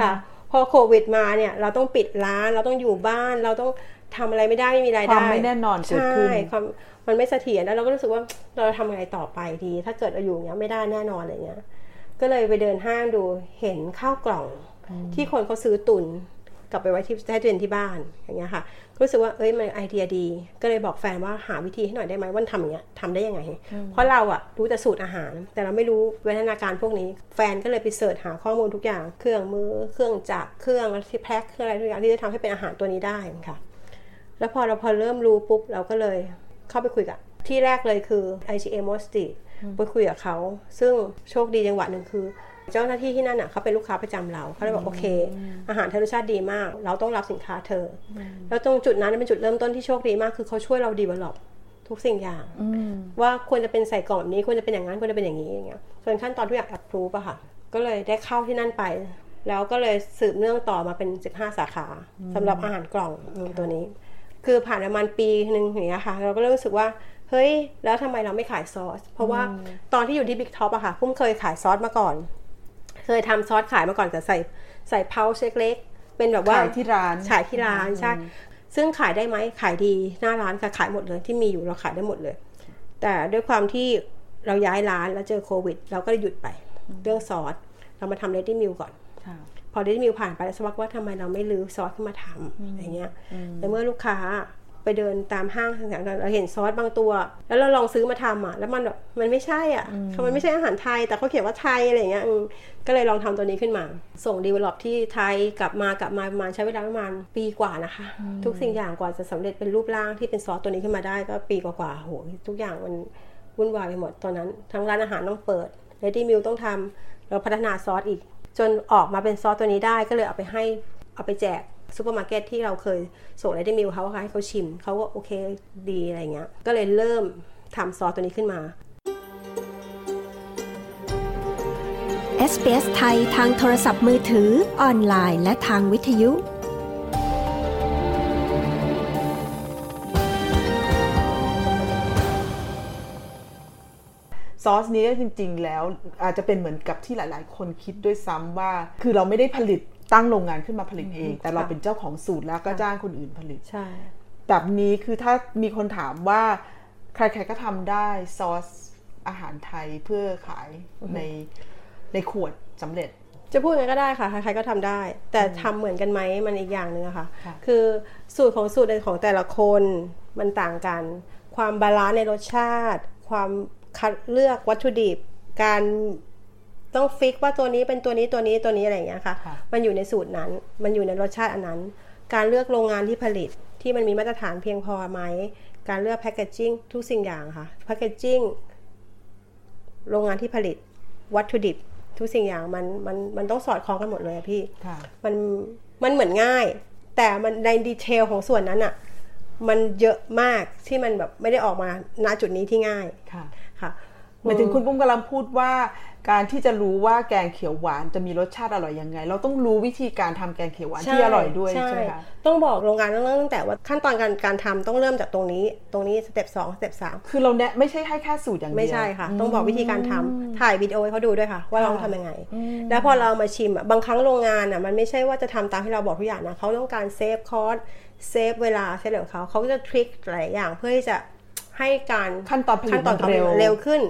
ค่ะพอโควิดมาเนี่ยเราต้องปิดร้านเราต้องอยู่บ้านเราต้องทำอะไรไม่ได้ไม่มีรายได้ความไม่แน่นอนเกิดขึ้นใช่ความ มันไม่เสถียรแล้วเราก็รู้สึกว่าเราทำไงต่อไปดี ถ้าเกิดเราอยู่อย่างเงี้ยไม่ได้แน่นอนอะไรเงี้ย ก็เลยไปเดินห้างดูเห็นข้าวกล่อง ที่คนเขาซื้อตุนกลับไปไว้ที่แท้เย็นที่บ้านอย่างเงี้ยค่ะรู้สึกว่าเอ้ยมันไอเดียดี ก็เลยบอกแฟนว่าหาวิธีให้หน่อยได้ไหมว่าทำอย่างเงี้ยทำได้ยังไง เพราะเราอะรู้แต่สูตรอาหาร แต่เราไม่รู้วิทยาการพวกนี้ แฟนก็เลยไปเสิร์ชหาข้อมูลทุกอย่าง เครื่องมือเครื่องจักรเครื่องที่แพ็คเครื่องอะไรทุกอย่างที่จะทำให้เป็นอาหารตัวนี้ได้ค่ะ แล้วพอเราพอเริ่มรู้ปุ๊บเราก็เลย เข้าไปคุยกับ ที่แรกเลยคือ IGA m o s t i ไปคุยกับเขา ซึ่งโชคดีจังหวะหนึ่งคือ เจ้าหน้าที่ที่นั่นอะเขาเป็นลูกค้าประจำเราเขาเลยบอกโอเค อาหารเธอรสชาติดีมาก เราต้องรับสินค้าเธอ แล้วตรงจุดนั้นเป็นจุดเริ่มต้นที่โชคดีมากคือเขาช่วยเราดีเวลลอปทุกสิ่งอย่างว่าควรจะเป็นใส่กล่องแบบนี้ควรจะเป็นอย่างนั้นควรจะเป็นอย่างนี้อย่างเงี้ยส่วนขั้นตอนทุกอย่างแอปพรูฟอะค่ะ ก็เลยได้เข้าที่นั่นไป แล้วก็เลยสืบเนื่องต่อมาเป็น 15 สาขาสำหรับอาหารกล่องตัวนี้ คือผ่านประมาณปีหนึ่งอย่างเงี้ยค่ะ เราก็เริ่มรู้สึกว่าเฮ้ย แล้วทำไมเราไม่ขายซอส เพราะว่าตอนที่อยู่ที่ Big Top อะค่ะปุ้มเคยขายซอสมาก่อน เคยทำซอสขายมาก่อนแต่ใส่ใส่ pouch เล็กๆเป็นแบบว่าขายที่ร้านขายที่ร้านใช่ซึ่งขายได้ไหมขายดีหน้าร้านค่ะขายหมดเลยที่มีอยู่เราขายได้หมดเลย แต่ด้วยความที่เราย้ายร้านแล้วเจอโควิด เราก็เลยหยุดไปเรื่องซอสเรามาทำ ready meal ก่อน พอ ready meal ผ่านไปแล้วสักพักว่าทำไมเราไม่รื้อซอสขึ้นมาทำอย่างเงี้ยแต่เมื่อลูกค้าไปเดินตามห้างต่างๆเราเห็นซอสบางตัว แล้วเราลองซื้อมาทำอะ แล้วมันแบบมันไม่ใช่อะมันไม่ใช่อาหารไทย แต่เขาเขียนว่าไทยอะไรเงี้ยก็เลยลองทำตัวนี้ขึ้นมา ส่ง develop ที่ไทยกลับมากลับมาประมาณใช้เวลาประมาณปีกว่านะคะ ทุกสิ่งอย่างกว่าจะสำเร็จเป็นรูปร่างที่เป็นซอสตัวนี้ขึ้นมาได้ก็ปีกว่าๆโหทุกอย่างมันวุ่นวายไปหมดตอนนั้น ทั้งร้านอาหารต้องเปิด ready meal ต้องทำแล้วพัฒนาซอสอีก จนออกมาเป็นซอสตัวนี้ได้ก็เลยเอาไปให้เอาไปแจกซูเปอร์มาร์เก็ตที่เราเคยส่ง ready meal เขาค่ะให้เขาชิมเขาก็โอเคดีอะไรเงี้ยก็เลยเริ่มทำซอสตัวนี้ขึ้นมา SBS ไทยทางโทรศัพท์มือถือออนไลน์ และทางวิทยุ ซอสนี้จริง ๆ แล้วอาจจะเป็นเหมือนกับที่หลาย ๆ คนคิดด้วยซ้ำว่า คือเราไม่ได้ผลิตตั้งโรงงานขึ้นมาผลิตเอง แต่เราเป็นเจ้าของสูตรแล้วก็จ้างคนอื่นผลิตใช่แบบนี้คือถ้ามีคนถามว่าใคร ๆ ก็ทำได้ซอสอาหารไทยเพื่อขายในในขวดสำเร็จจะพูดยังไงก็ได้ค่ะ ใครๆก็ทำได้ แต่ทำเหมือนกันไหมมันอีกอย่างหนึ่งอะค่ะ คือสูตรของสูตรของแต่ละคนมันต่างกัน ความ balance ในรสชาติ ความ คัดเลือกวัตถุดิบ การต้อง fix ว่าตัวนี้เป็นตัวนี้ตัวนี้ตัวนี้อะไรอย่างเงี้ยค่ะ มันอยู่ในสูตรนั้น มันอยู่ในรสชาติอันนั้น การเลือกโรงงานที่ผลิตที่มันมีมาตรฐานเพียงพอไหม การเลือก packaging ทุกสิ่งอย่างค่ะ packaging โรงงานที่ผลิต วัตถุดิบ ทุกสิ่งอย่างมันมันมันต้องสอดคล้องกันหมดเลยอะพี่ มันมันเหมือนง่าย แต่มันใน detail ของส่วนนั้นอะมันเยอะมากที่มันแบบไม่ได้ออกมาณจุดนี้ที่ง่ายค่ะค่ะ หมายถึงคุณปุ้มกำลังพูดว่าการที่จะรู้ว่าแกงเขียวหวานจะมีรสชาติอร่อยยังไง เราต้องรู้วิธีการทำแกงเขียวหวานที่อร่อยด้วยใช่ไหมคะต้องบอกโรงงานต้องเริ่มตั้งแต่ว่าขั้นตอนการการทำต้องเริ่มจากตรงนี้ ตรงนี้ step สอง step สามคือเราแนะไม่ใช่ให้แค่สูตรอย่างเดียวไม่ใช่ค่ะ ต้องบอกวิธีการทำถ่ายวิดีโอให้เขาดูด้วยค่ะ ว่าเราทำยังไง แล้วพอเรามาชิมอะบางครั้งโรงงานอะมันไม่ใช่ว่าจะทำตามที่เราบอกทุกอย่างนะเขาต้องการ save cost save เวลาใช่เหรอเขาเขาก็จะ trick หลายอย่างเพื่อที่จะให้การขั้นตอนผลิตขั้นตอนมันเร็วเร็วขึ้น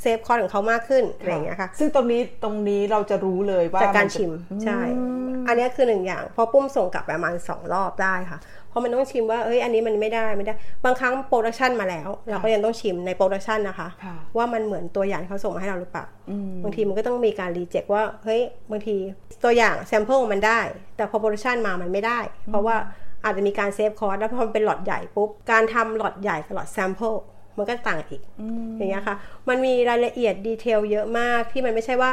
save cost ของเขามากขึ้นอะไรอย่างเงี้ยค่ะ ซึ่งตรงนี้ตรงนี้เราจะรู้เลยว่าจากการที่จะชิมใช่ อันนี้คือหนึ่งอย่าง พอปุ้มส่งกลับประมาณสองรอบได้ค่ะเพราะมันต้องชิมว่าเอ้ยอันนี้มันไม่ได้ไม่ได้ บางครั้ง production มาแล้ว เราก็ยังต้องชิมใน production นะคะ ว่ามันเหมือนตัวอย่างที่เขาส่งมาให้เราหรือเปล่าบางทีมันก็ต้องมีการ reject ว่าเฮ้ยบางทีตัวอย่าง sample มันได้ แต่พอ production มามันไม่ได้ เพราะว่าอาจจะมีการ save cost แล้วพอมันเป็นล็อตใหญ่ปุ๊บการทำล็อตใหญ่กับล็อต sample มันก็ต่างอีกอย่างเงี้ยค่ะ มันมีรายละเอียด detail เยอะมากที่มันไม่ใช่ว่า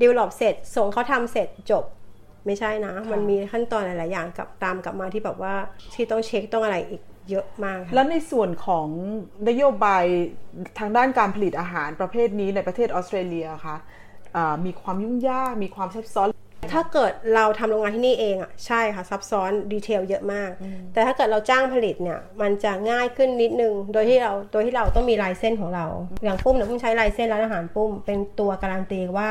develop เสร็จ ส่งเขาทำเสร็จจบ ไม่ใช่นะ มันมีขั้นตอนหลาย ๆ อย่างกับตามกลับมาที่แบบว่าที่ต้องเช็คต้องอะไรอีกเยอะมากค่ะแล้วในส่วนของนโยบายทางด้านการผลิตอาหารประเภทนี้ในประเทศออสเตรเลียคะอ่ามีความยุ่งยากมีความซับซ้อน ถ้าเกิดเราทำโรงงานที่นี่เองอะใช่ค่ะซับซ้อน detail เยอะมาก แต่ถ้าเกิดเราจ้างผลิตเนี่ยมันจะง่ายขึ้นนิดนึง โดยที่เราโดยที่เราต้องมี license ของเรา อย่างปุ้มเนี่ยปุ้มใช้ license ร้านอาหารปุ้มเป็นตัวการันตีว่า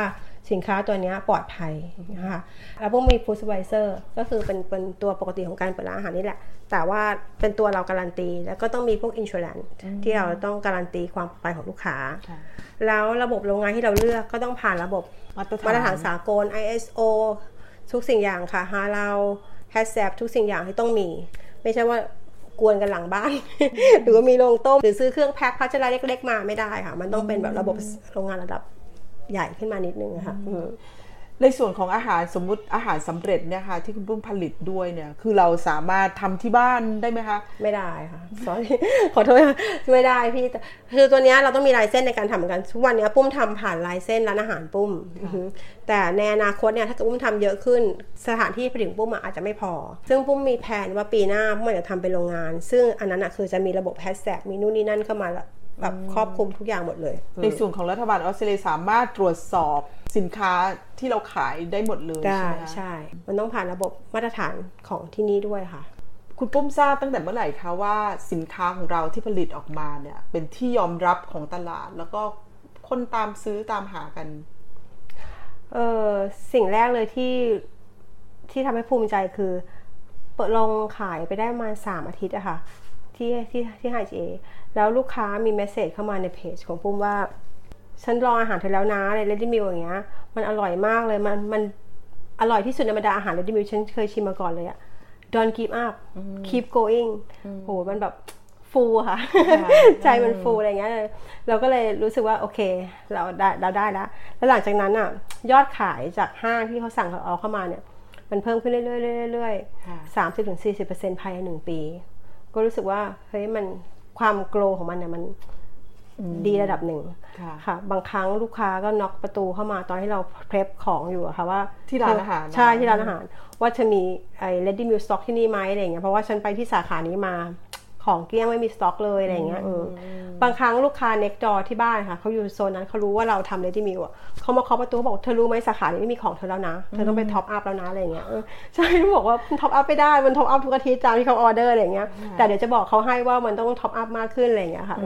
สินค้าตัวเนี้ยปลอดภัยนะคะแล้วปุ้มมีฟู้ด s ไ v เซอร์ก็คือเป็นเป็นตัวปกติของการเปิดร้านอาหารนี่แหละ แต่ว่าเป็นตัวเราการันตี แล้วก็ต้องมีพวกอินชู a นที่เราต้องการันตีความปลอดภัยของลูกค้า แล้วระบบโรงงานที่เราเลือกก็ต้องผ่านระบบมาตรฐานมาตรฐานสากล ISO ทุกสิ่งอย่างค่ะฮาเราแฮชแซทุกสิ่งอย่างที่ต้องมี ไม่ใช่ว่ากวนกันหลังบ้าน หรือว่ามีโรงต้ม หรือซื้อเครื่องแพ็คพัชราเล็ก ๆ มาไม่ได้ค่ะ มันต้องเป็นแบบระบบโรงงานระดับ ใหญ่ขึ้นมานิดนึงค่ะอืมในส่วนของอาหารสมมุติอาหารสำเร็จเนี่ยค่ะที่คุณปุ้มผลิตด้วยเนี่ย คือเราสามารถทำที่บ้านได้ไหมคะ ไม่ได้ค่ะ sorry ขอโทษค่ะไม่ได้พี่แต่คือตัวเนี้ยเราต้องมีลายเส้นในการทำเหมือนกันทุกวันเนี้ยปุ้มทำผ่านลายเส้นร้านอาหารปุ้มอือฮึแต่ในอนาคตเนี่ยถ้าเกิดปุ้มทำเยอะขึ้นสถานที่ผลิตของปุ้มอะอาจจะไม่พอ ซึ่งปุ้มมีแผนว่าปีหน้าปุ้มอยากจะทำเป็นโรงงาน ซึ่งอันนั้นอะคือจะมีระบบแฮชแท็กมีนู่นนี่นั่นเข้ามา แล้วแบบครอบคลุมทุกอย่างหมดเลย ในส่วนของรัฐบาลออสเตรเลียสามารถตรวจสอบสินค้าที่เราขายได้หมดเลยได้ใช่ไหมคะใช่ มันต้องผ่านระบบมาตรฐานของที่นี่ด้วยค่ะ คุณปุ้มทราบตั้งแต่เมื่อไหร่คะว่าสินค้าของเราที่ผลิตออกมาเนี่ย เป็นที่ยอมรับของตลาด แล้วก็คนตามซื้อตามหากันเออสิ่งแรกเลยที่ที่ทำให้ภูมิใจคือ เปิดลงขายไปได้ประมาณสามอาทิตย์อะค่ะที่ที่ที่ไฮจี แล้วลูกค้ามีเมสเซจเข้ามาในเพจของปุ้มว่า ฉันลองอาหารเธอแล้วนะใน Ready Meal อย่างเงี้ย มันอร่อยมากเลย มันมันอร่อยที่สุดในบรรดาอาหาร Ready Meal ฉันเคยชิมมาก่อนเลยอะ Don't give up keep going โหมันแบบฟูอะค่ะ ใจมันฟูอะไรเงี้ย เราก็เลยรู้สึกว่าโอเค เราได้เราได้แล้ว แล้วหลังจากนั้นอะ ยอดขายจากห้างที่เขาสั่งเอาเข้ามาเนี่ย มันเพิ่มขึ้นเรื่อยๆเรื่อยๆสามสิบถึงสี่สิบเปอร์เซ็นต์ภายในหนึ่งปี ก็รู้สึกว่าเฮ้ยมัน ความ grow ของมันเนี่ยมันดีระดับหนึ่งค่ะค่ะ บางครั้งลูกค้าก็น็อกประตูเข้ามาตอนที่เรา prep ของอยู่อะค่ะว่าที่ร้านอาหารใช่ที่ร้านอาหาร ว่าจะมีไอ้ ready meal stock ที่นี่ไหมอะไรอย่างเงี้ยเพราะว่าฉันไปที่สาขานี้มา ของเกลี้ยงไม่มีสต็อกเลยอะไรอย่างเงี้ยเออบางครั้งลูกค้า next door ที่บ้านค่ะเขาอยู่โซนนั้นเขารู้ว่าเราทำ ready meal อะเขามาเคาะประตูเขาบอกเธอรู้ไหมสาขานี้ไม่มีของเธอแล้วนะเธอต้องไป top up แล้วนะอะไรอย่างเงี้ยเออใช่เขาบอกว่า top up ไม่ได้มัน top up ทุกอาทิตย์ตามที่เขาออเดอร์อะไรอย่างเงี้ยแต่เดี๋ยวจะบอกเขาให้ว่ามันต้อง top up มากขึ้นอะไรอย่างเงี้ยค่ะ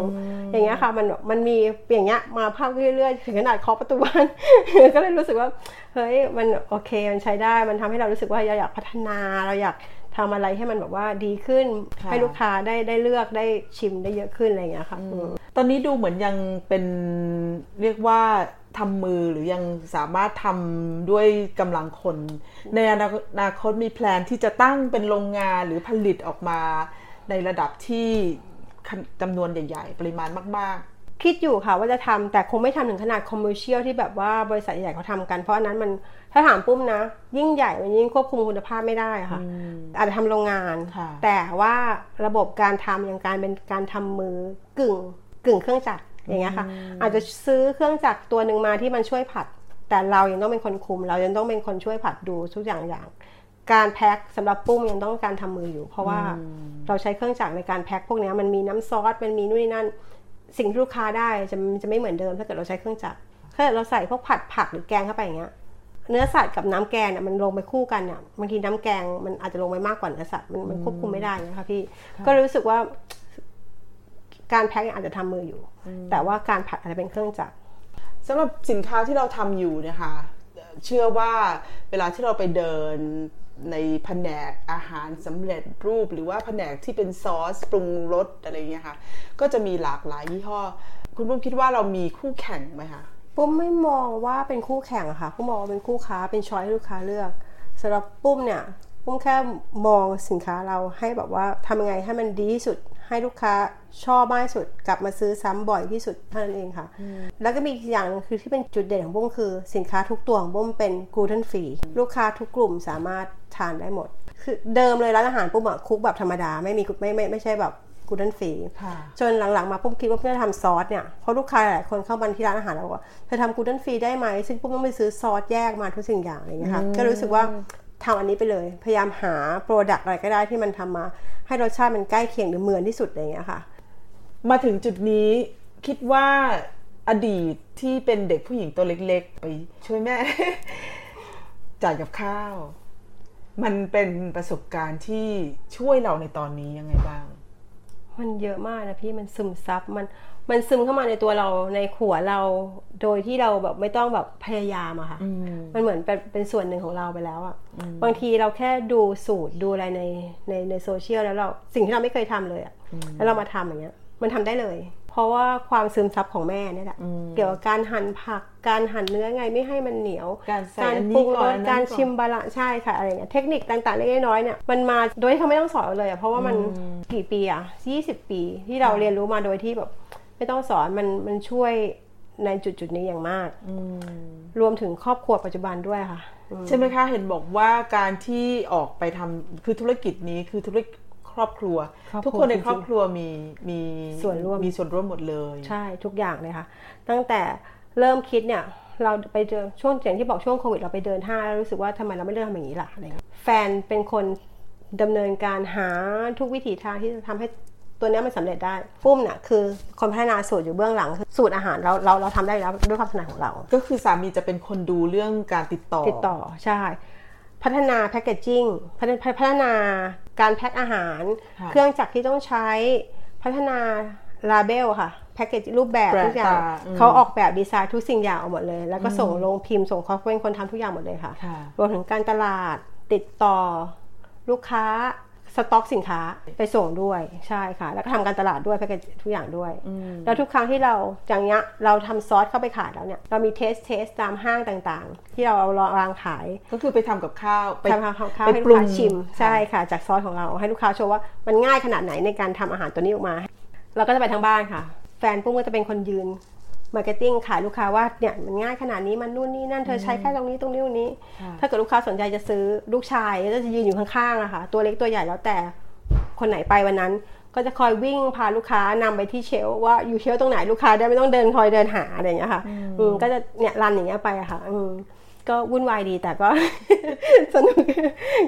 อย่างเงี้ยค่ะมันมันมีอย่างเงี้ยมาแบบเรื่อยๆถึงขนาดเคาะประตูบ้านก็เลยรู้สึกว่าเฮ้ยมันโอเคมันใช้ได้มันทำให้เรารู้สึกว่าเราอยากพัฒนาเราอยาก ทำอะไรให้มันแบบว่าดีขึ้นค่ะให้ลูกค้าได้ได้เลือกได้ชิมได้เยอะขึ้นอะไรอย่างเงี้ยค่ะอืมตอนนี้ดูเหมือนยังเป็นเรียกว่าทำมือหรือยังสามารถทำด้วยกำลังคน ในอนาคตมีแพลนที่จะตั้งเป็นโรงงานหรือผลิตออกมาในระดับที่จำนวนใหญ่ ๆ ปริมาณมาก คิดอยู่ค่ะว่าจะทำแต่คงไม่ทำถึงขนาดคอมเมอร์เชียลที่แบบว่าบริษัทใหญ่เขาทำกัน เพราะอันนั้นมันถ้าถามปุ้มนะ ยิ่งใหญ่มันยิ่งควบคุมคุณภาพไม่ได้ค่ะ อาจจะทำโรงงานค่ะแต่ว่าระบบการทำอย่างการเป็นการทำมือกึ่งกึ่งเครื่องจักรอย่างเงี้ยค่ะ อาจจะซื้อเครื่องจักรตัวหนึ่งมาที่มันช่วยผัด แต่เรายังต้องเป็นคนคุม เรายังต้องเป็นคนช่วยผัดดูทุกอย่างอย่าง การแพ็คสำหรับปุ้มยังต้องการทำมืออยู่ เพราะว่าเราใช้เครื่องจักรในการแพ็คพวกเนี้ยมันมีน้ำซอสมันมีนู่นนี่นั่น สิ่งที่ลูกค้าได้จะจะไม่เหมือนเดิม ถ้าเกิดเราใช้เครื่องจักรถ้าเราใส่พวกผัดผักหรือแกงเข้าไปอย่างเงี้ยเนื้อสัตว์กับน้ำแกงเนี่ยมันลงไปคู่กันเนี่ยบางทีน้ำแกงมันอาจจะลงไปมากกว่าเนื้อสัตว์มันมันควบคุมไม่ได้นะคะพี่ก็รู้สึกว่า การแพ็คอาจจะทำมืออยู่ แต่ว่าการผัดอาจจะเป็นเครื่องจักรสำหรับสินค้าที่เราทำอยู่เนี่ยค่ะเชื่อว่าเวลาที่เราไปเดิน ในแผนกอาหารสำเร็จรูป หรือว่าแผนกที่เป็นซอสปรุงรสอะไรเงี้ยค่ะ ก็จะมีหลากหลายยี่ห้อ คุณปุ้มคิดว่าเรามีคู่แข่งไหมคะปุ้มไม่มองว่าเป็นคู่แข่งอะค่ะปุ้มมองว่าเป็นคู่ค้าเป็นช้อยให้ลูกค้าเลือกสำหรับปุ้มเนี่ยปุ้มแค่มองสินค้าเราให้แบบว่าทำยังไงให้มันดีที่สุด ให้ลูกค้าชอบมากที่สุด กลับมาซื้อซ้ำบ่อยที่สุดเท่านั้นเองค่ะ แล้วก็มีอีกอย่างหนึ่งคือที่เป็นจุดเด่นของปุ้มคือ สินค้าทุกตัวของปุ้มเป็น gluten free ลูกค้าทุกกลุ่มสามารถทานได้หมด คือเดิมเลยร้านอาหารปุ้มอะ cook แบบธรรมดาไม่มีไม่ไม่ไม่ใช่แบบ gluten free ค่ะจนหลังๆมาปุ้มคิดว่าเพื่อทำซอสเนี่ยเพราะลูกค้าหลายคนเข้ามาที่ร้านอาหารแล้วบอกว่าเธอทำ gluten free ได้ไหมซึ่งปุ้มต้องไปซื้อซอสแยกมาทุกสิ่งอย่างอะไรอย่างเงี้ยค่ะอืมก็รู้สึกว่า ทำอันนี้ไปเลย พยายามหา product อะไรก็ได้ที่มันทำมา ให้รสชาติมันใกล้เคียงหรือเหมือนที่สุดอะไรเงี้ยค่ะ มาถึงจุดนี้คิดว่าอดีตที่เป็นเด็กผู้หญิงตัวเล็กๆ ไปช่วยแม่จ่ายกับข้าว มันเป็นประสบการณ์ที่ช่วยเราในตอนนี้ยังไงบ้าง มันเยอะมากนะพี่มันซึมซับมันมันซึมเข้ามาในตัวเราในหัวเราโดยที่เราแบบไม่ต้องแบบพยายามอะค่ะ มันเหมือนเป็นเป็นส่วนหนึ่งของเราไปแล้วอะบางทีเราแค่ดูสูตรดูอะไรในในในโซเชียลแล้วเราสิ่งที่เราไม่เคยทำเลยอะแล้วเรามาทำอย่างเงี้ย มันทำได้เลย เพราะว่าความซึมซับของแม่เนี่ยแหละเกี่ยวกับการหั่นผักการหั่นเนื้อไงไม่ให้มันเหนียว การใส่อันปรุนี้ก่อนอันนั้นก่อนชิม balance ใช่ค่ะอะไรเงี้ยเทคนิคต่างๆเล็กๆน้อยๆเนี่ยมันมาโดยที่เขาไม่ต้องสอนเราเลยอะเพราะว่ามันกี่ปีอะยี่สิบปีที่เราเรียนรู้มาโดยที่แบบไม่ต้องสอนมันมันช่วยในจุดจุดๆนี้อย่างมากรวมถึงครอบครัวปัจจุบันด้วยค่ะอืใช่ไหมคะเห็นบอกว่าการที่ออกไปทำคือธุรกิจนี้คือธุรกิจค รอบครัวครอบครัว ทุกคนในจริงๆครอบครัวมีมีส่วนร่วมมีส่วนร่วมหมดเลย ใช่ทุกอย่างเลยค่ะ ตั้งแต่เริ่มคิดเนี่ยเราไปเจอช่วงอย่างที่บอกช่วงโควิดเราไปเดินห้างแล้วรู้สึกว่าทำไมเราไม่เริ่มทำอย่างนี้ล่ะอะไรเงี้ยแฟนเป็นคนดำเนินการหาทุกวิถีทางที่จะทำให้ตัวเนี้ยมันสำเร็จได้ปุ้มเนี่ยคือคนพัฒนาสูตรอยู่เบื้องหลังคือสูตรอาหารเราเราเราทำได้อยู่แล้วด้วยความถนัดของเรา ก็คือสามีจะเป็นคนดูเรื่องการติดต่อติดต่อใช่ พัฒนาแพคเกจจิ้งพัฒพัฒนาการแพ็คอาหารค่ะเครื่องจักรที่ต้องใช้พัฒนาลาเบลค่ะแพคเกจรูปแบบแปลกทุกอย่างตาอืมเขาออกแบบดีไซน์ทุกสิ่งอย่างออกหมดเลย แล้วก็อืมส่งลงพิมพ์ส่งเขาเป็นคนทำทุกอย่างหมดเลยค่ะค่ะ รวมถึงการตลาดติดต่อลูกค้า สต็อกสินค้าไปส่งด้วยใช่ค่ะ แล้วก็ทำการตลาดด้วยแพ็กเกจทุกอย่างด้วย แล้วทุกครั้งที่เราอย่างเงี้ยเราทำซอสเข้าไปขายแล้วเนี่ยเรามี test test ตามห้างต่างๆ ที่เราเอาวางขาย ก็คือไปทำกับข้าวไปทำข้าวข้าวไปปรุงให้ลูกค้าชิมค่ะใช่ค่ะ จากซอสของเราให้ลูกค้าโชว์ว่ามันง่ายขนาดไหนในการทำอาหารตัวนี้ออกมา เราก็จะไปทั้งบ้านค่ะ แฟนปุ้มก็จะเป็นคนยืน marketing ขายลูกค้าว่าเนี่ยมันง่ายขนาดนี้มันนู่นนี่นั่นเธอใช้แค่ตรงนี้ตรงนี้ตรงนี้ค่ะถ้าเกิดลูกค้าสนใจจะซื้อลูกชายก็จะยืนอยู่ข้างๆอะค่ะตัวเล็กตัวใหญ่แล้วแต่คนไหนไปวันนั้น ก็จะคอยวิ่งพาลูกค้านำไปที่เชลฟ์ว่าอยู่เชลฟ์ตรงไหนลูกค้าได้ไม่ต้องเดินคอยเดินหาอะไรอย่างเงี้ยค่ะอืมก็จะเนี่ยรันอย่างเงี้ยไปอะค่ะอืมก็วุ่นวายดีแต่ก็ สนุก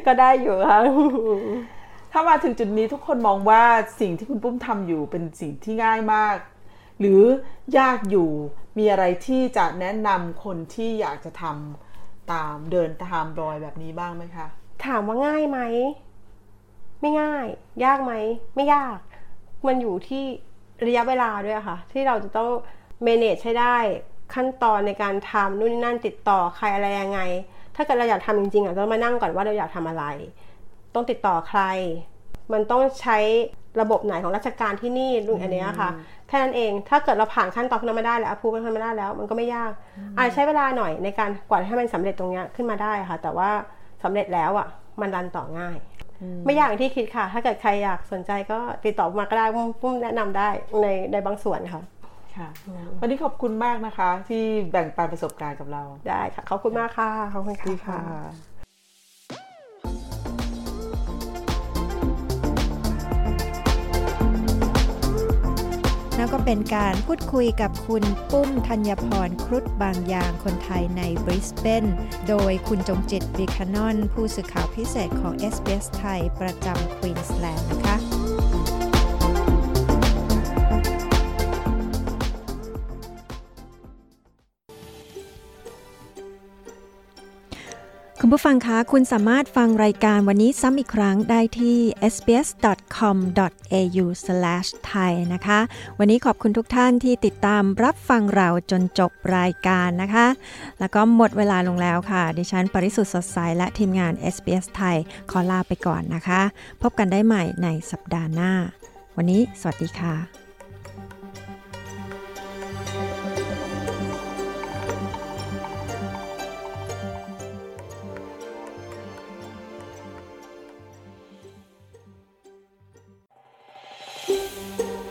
ก็ได้อยู่ค่ะถ้ามาถึงจุดนี้ทุกคนมองว่าสิ่งที่คุณปุ้มทำอยู่เป็นสิ่งที่ง่ายมาก หรือยากอยู่มีอะไรที่จะแนะนำคนที่อยากจะทำตามเดินตามรอยแบบนี้บ้างไหมคะ ถามว่าง่ายไหม ไม่ง่าย ยากไหม ไม่ยาก มันอยู่ที่ระยะเวลาด้วยค่ะ ที่เราจะต้อง manage ให้ได้ขั้นตอนในการทำนู่นนี่นั่นติดต่อใครอะไรยังไง ถ้าเกิดเราอยากทำจริงๆอะต้องมานั่งก่อนว่าเราอยากทำอะไร ต้องติดต่อใคร มันต้องใช้ระบบไหนของราชการที่นี่ลุงอันเนี้ยค่ะ แค่นั้นเอง ถ้าเกิดเราผ่านขั้นตอนนั้นมาได้แล้วพูดมันมาได้แล้ว มันก็ไม่ยากอาจจะใช้เวลาหน่อยในการกว่าให้มันสำเร็จตรงเนี้ยขึ้นมาได้ค่ะ แต่ว่าสำเร็จแล้วอะ มันรันต่อง่าย ไม่ยากอย่างที่คิดค่ะ ถ้าเกิดใครอยากสนใจก็ติดต่อมาก็ได้ปุ้มปุ้มแนะนำได้ในในบางส่วนค่ะค่ะ วันนี้ขอบคุณมากนะคะ ที่แบ่งปันประสบการณ์กับเราได้ค่ะขอบคุณมากค่ะขอบคุณค่ะ แล้วก็เป็นการพูดคุยกับคุณปุ้มธัญพรครุฑบางยางคนไทยในบริสเบนโดยคุณจงจิตบิคานอน ผู้สื่อข่าวพิเศษของ SBS ไทยประจำควีนสแลนด์นะคะ ณผู้ฟังคะ คุณสามารถฟังรายการวันนี้ซ้ำอีกครั้งได้ที่ sbs.com.au/thai นะคะ วันนี้ขอบคุณทุกท่านที่ติดตามรับฟังเราจนจบรายการนะคะ แล้วก็หมดเวลาลงแล้วค่ะ ดิฉันปริสุทธ์สดใสและทีมงาน SBS ไทยขอลาไปก่อนนะคะ พบกันได้ใหม่ในสัปดาห์หน้า วันนี้สวัสดีค่ะ